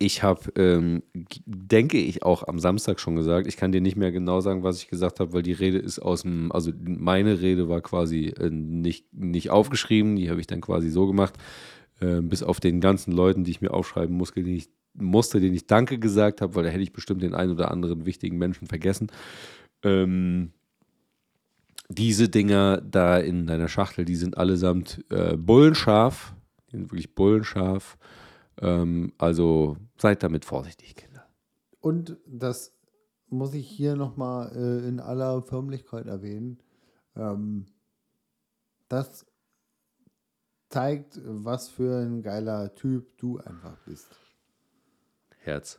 ich habe, ähm, denke ich auch am Samstag schon gesagt. Ich kann dir nicht mehr genau sagen, was ich gesagt habe, weil die Rede ist aus dem, also meine Rede war quasi äh, nicht, nicht aufgeschrieben. Die habe ich dann quasi so gemacht, äh, bis auf den ganzen Leuten, die ich mir aufschreiben musste, die ich, musste, denen ich Danke gesagt habe, weil da hätte ich bestimmt den einen oder anderen wichtigen Menschen vergessen. Ähm, diese Dinger da in deiner Schachtel, die sind allesamt äh, bullenscharf. Die sind wirklich bullenscharf. Ähm, also seid damit vorsichtig, Kinder. Und das muss ich hier nochmal äh, in aller Förmlichkeit erwähnen. Ähm, das zeigt, was für ein geiler Typ du einfach bist. Herz.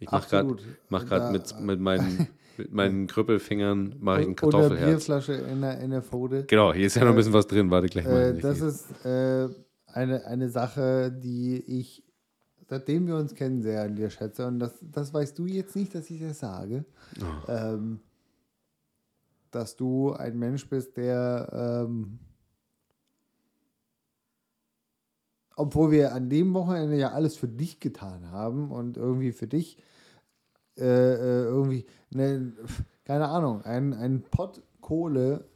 Ich mache gerade mach grad mit, mit, meinen, mit meinen Krüppelfingern mache ich ein Oder Kartoffelherz. Bierflasche in der, in der Pfote. Genau, hier ist ja noch ein bisschen was drin. Warte gleich mal. Äh, das ist äh, eine, eine Sache, die ich, seitdem wir uns kennen, sehr an dir schätze. Und das, das weißt du jetzt nicht, dass ich das sage. Oh. Ähm, dass du ein Mensch bist, der, ähm, obwohl wir an dem Wochenende ja alles für dich getan haben und irgendwie für dich äh, äh, irgendwie, ne, keine Ahnung, ein, ein Pott Kohle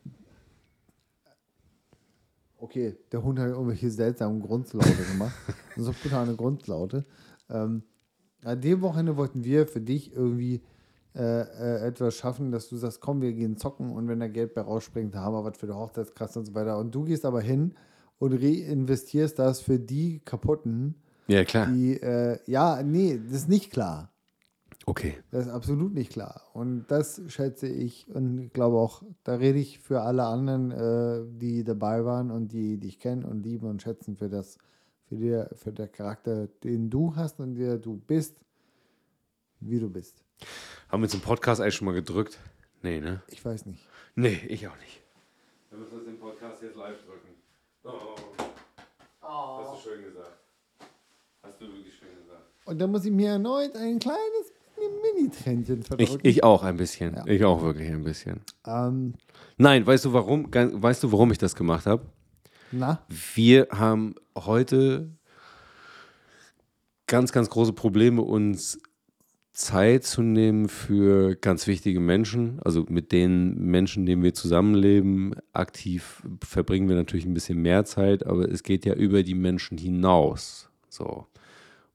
Okay, der Hund hat irgendwelche seltsamen Grundlaute gemacht. so brutale Grundlaute. Ähm, an dem Wochenende wollten wir für dich irgendwie äh, äh, etwas schaffen, dass du sagst, komm, wir gehen zocken und wenn da Geld bei rausspringt, haben wir was für die Hochzeitskasse und so weiter. Und du gehst aber hin und reinvestierst das für die kaputten, ja, klar. die, äh, ja, nee, das ist nicht klar. Okay. Das ist absolut nicht klar. Und das schätze ich und ich glaube auch, da rede ich für alle anderen, äh, die dabei waren und die dich kennen und lieben und schätzen für das, für, die, für der Charakter, den du hast und der du bist, wie du bist. Haben wir zum Podcast eigentlich schon mal gedrückt? Nee, ne? Ich weiß nicht. Nee, ich auch nicht. Wir müssen uns den Podcast jetzt live drücken. Oh. Hast du schön gesagt. Hast du wirklich schön gesagt. Und dann muss ich mir erneut ein kleines Mini-Tränchen Ich, verdrücken. ich auch ein bisschen. Ja. Ich auch wirklich ein bisschen. ähm, Nein, weißt du warum? Weißt du, warum ich das gemacht habe? na, Wir haben heute ganz, ganz große Probleme, uns Zeit zu nehmen für ganz wichtige Menschen. Also mit den Menschen, denen wir zusammenleben, aktiv verbringen wir natürlich ein bisschen mehr Zeit, aber es geht ja über die Menschen hinaus. So.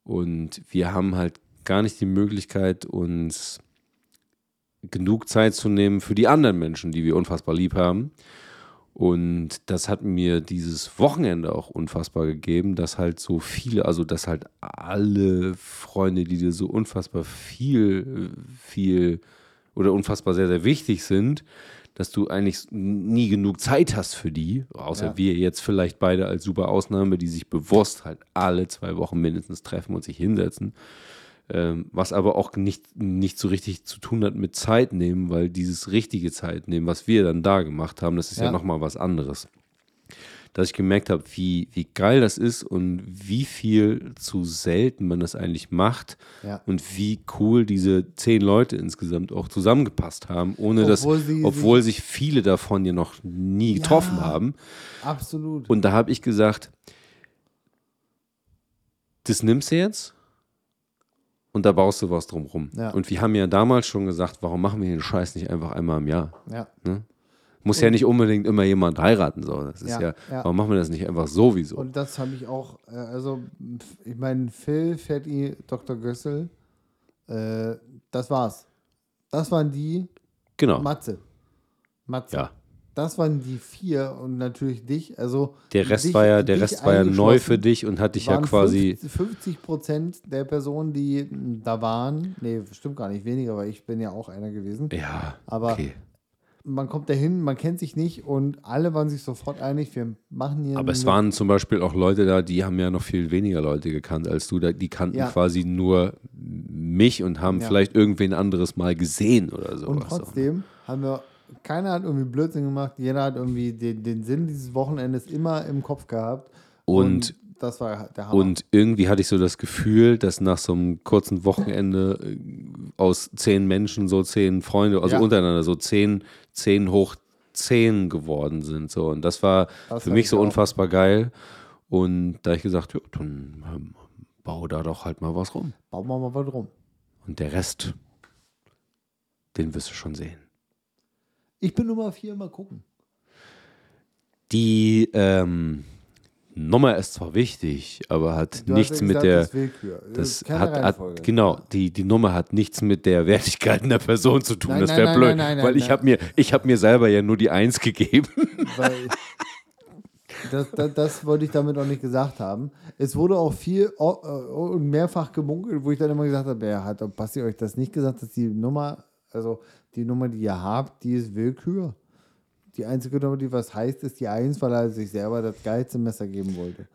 Und wir haben halt gar nicht die Möglichkeit, uns genug Zeit zu nehmen für die anderen Menschen, die wir unfassbar lieb haben. Und das hat mir dieses Wochenende auch unfassbar gegeben, dass halt so viele, also dass halt alle Freunde, die dir so unfassbar viel, viel oder unfassbar sehr, sehr wichtig sind, dass du eigentlich nie genug Zeit hast für die, außer Ja. wir jetzt vielleicht beide als super Ausnahme, die sich bewusst halt alle zwei Wochen mindestens treffen und sich hinsetzen. Ähm, was aber auch nicht, nicht so richtig zu tun hat mit Zeit nehmen, weil dieses richtige Zeit nehmen, was wir dann da gemacht haben, das ist ja, Ja. nochmal was anderes. Dass ich gemerkt habe, wie, wie geil das ist und wie viel zu selten man das eigentlich macht Ja. und wie cool diese zehn Leute insgesamt auch zusammengepasst haben, ohne Obwohl dass, sie obwohl sich viele davon ja noch nie getroffen Ja. haben. absolut. Und da habe ich gesagt, das nimmst du jetzt und da baust du was drumrum. Ja. Und wir haben ja damals schon gesagt, warum machen wir den Scheiß nicht einfach einmal im Jahr? ja. Muss ja nicht unbedingt immer jemand heiraten. So. Das ist Ja, ja, ja. warum machen wir das nicht einfach sowieso? Und das habe ich auch, äh, also ich meine, Phil, Fetti, Dr. Gössel, äh, das war's. Das waren die, genau. Matze. Matze. Ja. Das waren die vier und natürlich dich. Also Der Rest dich- war ja, der Rest war ja neu für dich und hat dich ja quasi. 50, 50 Prozent der Personen, die da waren, nee, stimmt gar nicht weniger, weil ich bin ja auch einer gewesen. Ja, Aber okay. man kommt dahin, man kennt sich nicht und alle waren sich sofort einig, wir machen hier. Aber es waren zum Beispiel auch Leute da, die haben ja noch viel weniger Leute gekannt als du. Die kannten Ja. quasi nur mich und haben Ja. vielleicht irgendwen anderes mal gesehen oder so. Und trotzdem haben wir, keiner hat irgendwie Blödsinn gemacht, jeder hat irgendwie den, den Sinn dieses Wochenendes immer im Kopf gehabt. Und- das war der Hammer. Und irgendwie hatte ich so das Gefühl, dass nach so einem kurzen Wochenende äh, aus zehn Menschen so zehn Freunde, also Ja. untereinander so zehn, zehn hoch zehn geworden sind. So. Und das war Das für mich ich so auch. unfassbar geil. Und da ich gesagt, ja, dann ähm, bau da doch halt mal was rum. Bauen wir mal was rum. Und der Rest, den wirst du schon sehen. Ich bin Nummer vier, mal gucken. Die ähm, Nummer ist zwar wichtig, aber hat Du nichts mit gesagt, der. Das, ist Willkür. Das hat, hat genau, die, die Nummer hat nichts mit der Wertigkeit einer Person zu tun. Nein, das wäre blöd, nein, nein, weil ich habe mir, ich hab mir selber ja nur die Eins gegeben. Weil das, das, das wollte ich damit auch nicht gesagt haben. Es wurde auch viel oh, und mehrfach gemunkelt, wo ich dann immer gesagt habe, ja, hat Basti euch das nicht gesagt, dass die Nummer, also die Nummer, die ihr habt, die ist Willkür. Die einzige Nummer, die was heißt, ist die Eins, weil er sich selber das geilste Messer geben wollte.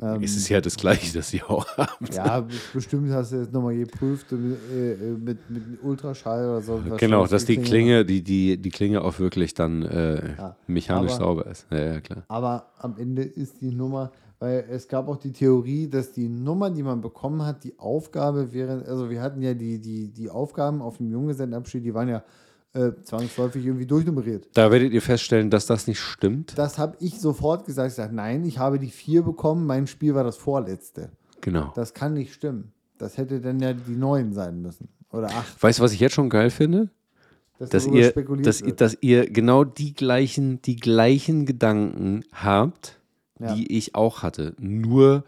Ähm, es ist ja das Gleiche, das ihr auch habt. ja, bestimmt hast du jetzt nochmal geprüft äh, äh, mit, mit Ultraschall oder so. was Genau, dass die Klinge, die, die, die Klinge auch wirklich dann äh, Ja, mechanisch aber- sauber ist. Ja, ja, klar. Aber am Ende ist die Nummer, weil es gab auch die Theorie, dass die Nummer, die man bekommen hat, die Aufgabe wäre, also wir hatten ja die, die, die Aufgaben auf dem Junggesellenabschied, die waren ja äh, zwangsläufig irgendwie durchnummeriert. Da werdet ihr feststellen, dass das nicht stimmt. Das habe ich sofort gesagt. Ich sage, nein, ich habe die vier bekommen, mein Spiel war das vorletzte. Genau. Das kann nicht stimmen. Das hätte dann ja die neun sein müssen. Oder acht. Weißt du, was ich jetzt schon geil finde? Dass, Dass ihr, dass, ihr, dass ihr genau die gleichen, die gleichen Gedanken habt, Ja. die ich auch hatte. Nur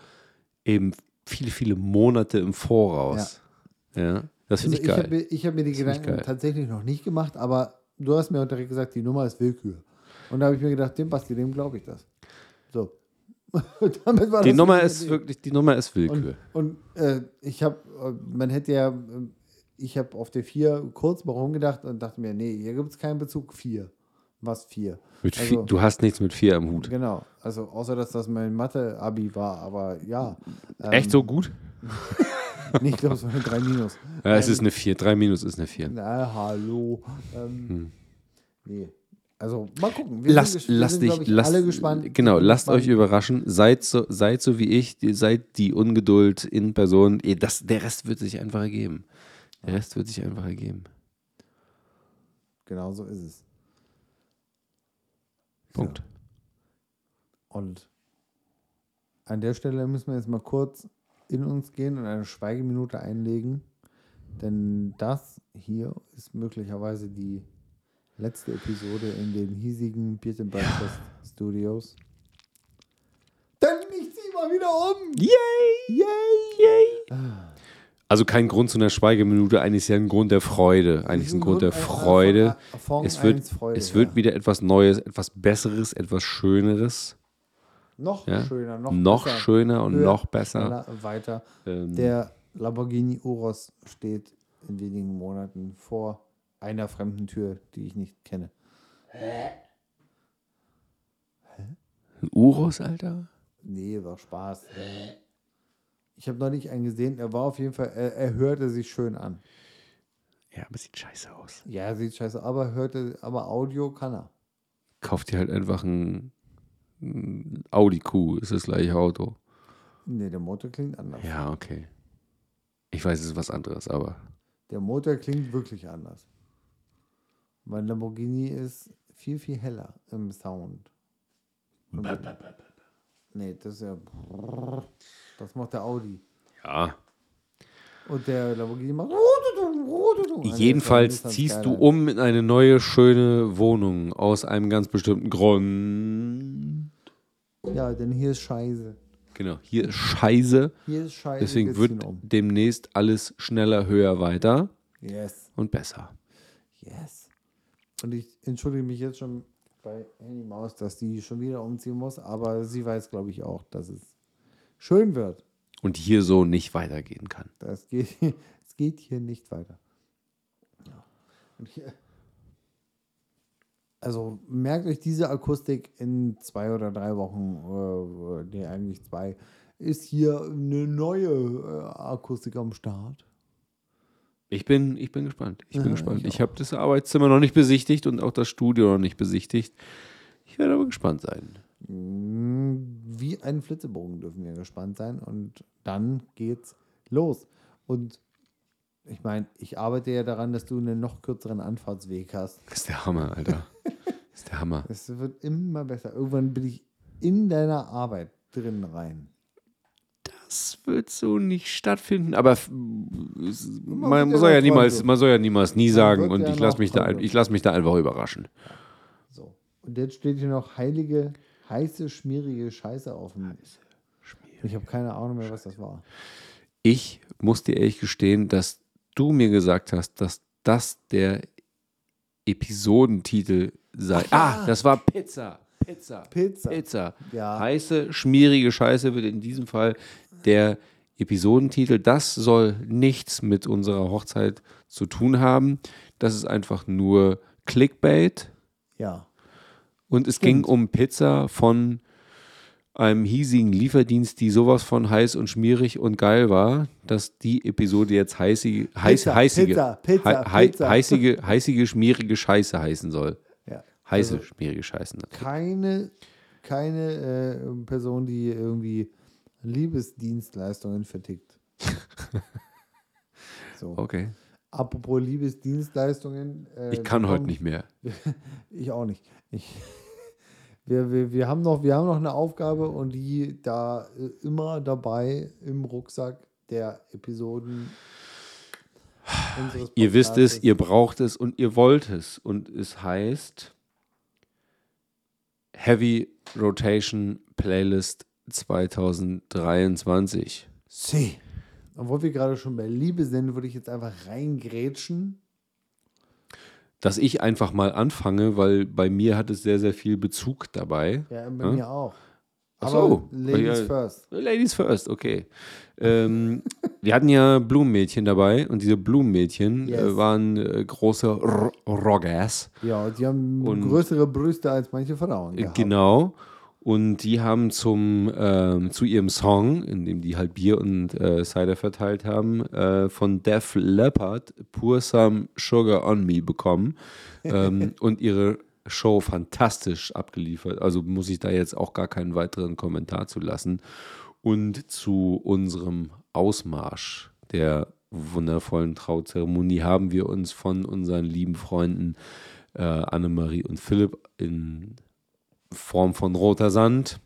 eben viele, viele Monate im Voraus. Ja. Das finde Also ich geil. habe mir, ich hab mir die Das Gedanken tatsächlich noch nicht gemacht, aber du hast mir direkt gesagt, die Nummer ist Willkür. Und da habe ich mir gedacht, dem Basti, dem glaube ich das. So. Damit war die Nummer ist wirklich, die Nummer ist Willkür. Und, und äh, ich habe, man hätte ja, äh, ich habe auf der 4 kurz mal rumgedacht und dachte mir, nee, hier gibt es keinen Bezug 4. Was 4? Mit also- du hast nichts mit vier am Hut. Genau, also außer dass das mein Mathe-Abi war, aber ja. Ähm, Echt so gut? Nicht, glaube es war eine 3 Minus. Ja, es ist eine 4. 3 minus ist eine 4. Na, hallo. Ähm, Nee. Also, mal gucken. Wir Lasst, sind, wir lasst sind, dich, glaub ich, lasst, alle gespannt. genau, Ich lasst euch überraschen. Seid so, seid so wie ich, seid die Ungeduld in Person. Ihr- Das, der Rest wird sich einfach ergeben. Der Rest wird sich einfach ergeben. Genau so ist es. Punkt. Und an der Stelle müssen wir jetzt mal kurz in uns gehen und eine Schweigeminute einlegen. Denn das hier ist möglicherweise die letzte Episode in den hiesigen and Breakfast Studios. Denn ich zieh mal wieder um! Yay! Yay! Yay! Also kein Grund zu einer Schweigeminute, eigentlich ist ja ein Grund der Freude. Eigentlich ist ein Grund der Freude. Von Es wird, Freude, es wird ja. wieder etwas Neues, etwas Besseres, etwas Schöneres. noch Ja? schöner, noch, Noch besser, schöner und höher, noch besser. weiter. Ähm, Der Lamborghini Urus steht in wenigen Monaten vor einer fremden Tür, die ich nicht kenne. ein Urus, Alter? Nee, war Spaß. Ich habe noch nicht einen gesehen. Er war auf jeden Fall, er, er hörte sich schön an. Ja, aber sieht scheiße aus. Ja, sieht scheiße, aber hörte, aber Audio kann er. Kauft dir halt einfach ein, ein Audi Q, ist das gleiche Auto. Nee, der Motor klingt anders. Ja, okay. Ich weiß, es ist was anderes, aber Der Motor klingt wirklich anders. Mein Lamborghini ist viel, viel heller im Sound. Und- Nee, das ist ja. Das macht der Audi. ja. Und der Lamborghini macht. Also Jedenfalls ziehst du um in eine neue, schöne Wohnung aus einem ganz bestimmten Grund. Ja, denn hier ist Scheiße. Genau, hier ist Scheiße. Hier ist Scheiße. Deswegen wir wird um. demnächst alles schneller, höher, weiter Yes. und besser. Yes. Und ich entschuldige mich jetzt schon bei Handy Maus, dass die schon wieder umziehen muss, aber sie weiß, glaube ich, auch, dass es schön wird. Und hier so nicht weitergehen kann. Das geht, es geht hier nicht weiter. Ja. Hier, also merkt euch diese Akustik in zwei oder drei Wochen, äh, nee, eigentlich zwei, ist hier eine neue äh, Akustik am Start. Ich bin, ich bin gespannt. Ich bin Ja, gespannt. ich Ich, habe das Arbeitszimmer noch nicht besichtigt und auch das Studio noch nicht besichtigt. Ich werde aber gespannt sein. Mm, Wie ein Flitzebogen dürfen wir gespannt sein. Und dann geht's los. Und ich meine, ich arbeite ja daran, dass du einen noch kürzeren Anfahrtsweg hast. Das ist der Hammer, Alter. Das ist der Hammer. Es wird immer besser. Irgendwann bin ich in deiner Arbeit drin rein. Das wird so nicht stattfinden, aber man, ja soll ja niemals, man soll ja niemals nie sagen und ich lasse mich, da, ich lass mich da einfach überraschen. So. Und jetzt steht hier noch heilige, heiße, schmierige Scheiße auf dem. Ich habe keine Ahnung mehr, was das war. Ich muss dir ehrlich gestehen, dass du mir gesagt hast, dass das der Episodentitel sei. Ah, das war Pizza. Pizza. Pizza. Pizza. Ja. Heiße, schmierige Scheiße wird in diesem Fall der Episodentitel. Das soll nichts mit unserer Hochzeit zu tun haben. Das ist einfach nur Clickbait. Ja. Und es Stimmt. ging um Pizza von einem hiesigen Lieferdienst, die sowas von heiß und schmierig und geil war, dass die Episode jetzt heißige, heiß, Pizza, heißige, Pizza, Pizza, hei- Pizza. heißige, heißige, schmierige Scheiße heißen soll. ja. Heiße, Also- schmierige Scheiße natürlich. Keine, keine äh, Person, die irgendwie Liebesdienstleistungen vertickt. so. Okay. Apropos Liebesdienstleistungen. äh, Ich kann heute nicht mehr. Ich auch nicht. Ich, wir, wir, wir, haben noch, wir haben noch eine Aufgabe und die da äh, immer dabei im Rucksack der Episoden. Ihr wisst es, ihr braucht es und ihr wollt es. Und es heißt Heavy Rotation Playlist 2023. Sie. Obwohl wir gerade schon bei Liebe sind, würde ich jetzt einfach reingrätschen. Dass ich einfach mal anfange, weil bei mir hat es sehr, sehr viel Bezug dabei. Ja, bei Hm? mir auch. Ach Aber so. Ladies Ja. first. Ladies first, okay. ähm, wir hatten ja Blumenmädchen dabei und diese Blumenmädchen Yes. äh, waren äh, große R Roggers. Ja, die haben Und- größere Brüste als manche Frauen. Äh, gehabt. Genau. Und die haben zum, ähm, zu ihrem Song, in dem die halt Bier und äh, Cider verteilt haben, äh, von Def Leppard Pour Some Sugar on Me bekommen ähm, und ihre Show fantastisch abgeliefert. Also muss ich da jetzt auch gar keinen weiteren Kommentar zu lassen. Und zu unserem Ausmarsch der wundervollen Trauzeremonie haben wir uns von unseren lieben Freunden äh, Annemarie und Philipp in Form von Roter Sand,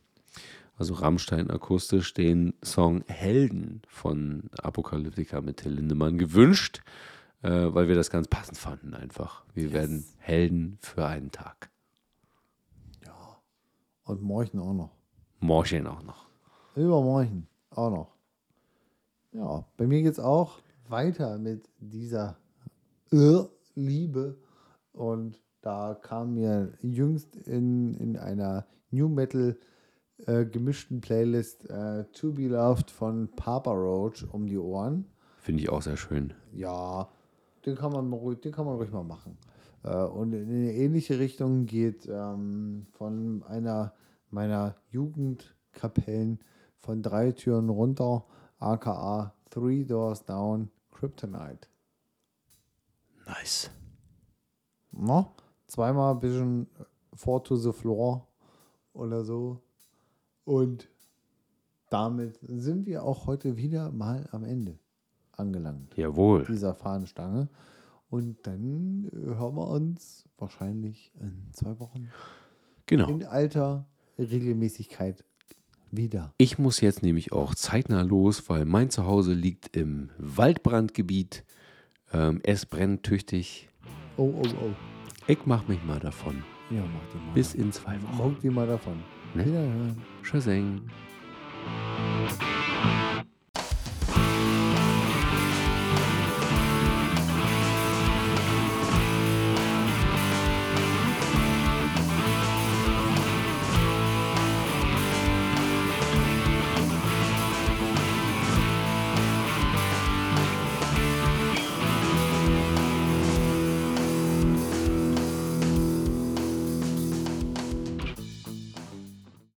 also Rammstein akustisch, den Song Helden von Apokalyptika mit Till Lindemann gewünscht, äh, weil wir das ganz passend fanden einfach. Wir werden Helden für einen Tag. Und morgen auch noch. Morgen auch noch. Übermorgen auch noch. Ja, bei mir geht es auch weiter mit dieser Irrliebe. Und da kam mir jüngst in, in einer New Metal äh, gemischten Playlist äh, To Be Loved von Papa Roach um die Ohren. Finde ich auch sehr schön. Ja, den kann man ruhig, den kann man ruhig mal machen. Äh, und in eine ähnliche Richtung geht ähm, von einer meiner Jugendkapellen von drei Türen runter, aka Three Doors Down, Kryptonite. Nice. No? Zweimal ein bisschen Four to the Floor oder so. Und damit sind wir auch heute wieder mal am Ende angelangt. Jawohl. dieser Fahnenstange. Und dann äh, hören wir uns wahrscheinlich in zwei Wochen Genau. in alter Regelmäßigkeit wieder. Ich muss jetzt nämlich auch zeitnah los, weil mein Zuhause liegt im Waldbrandgebiet. Ähm, es brennt tüchtig. Oh, oh, oh. Ich mach mich mal davon. Ja, mach die mal. Bis in zwei Wochen. Mach die mal davon. Ne? Wiederhören. Tschüssing.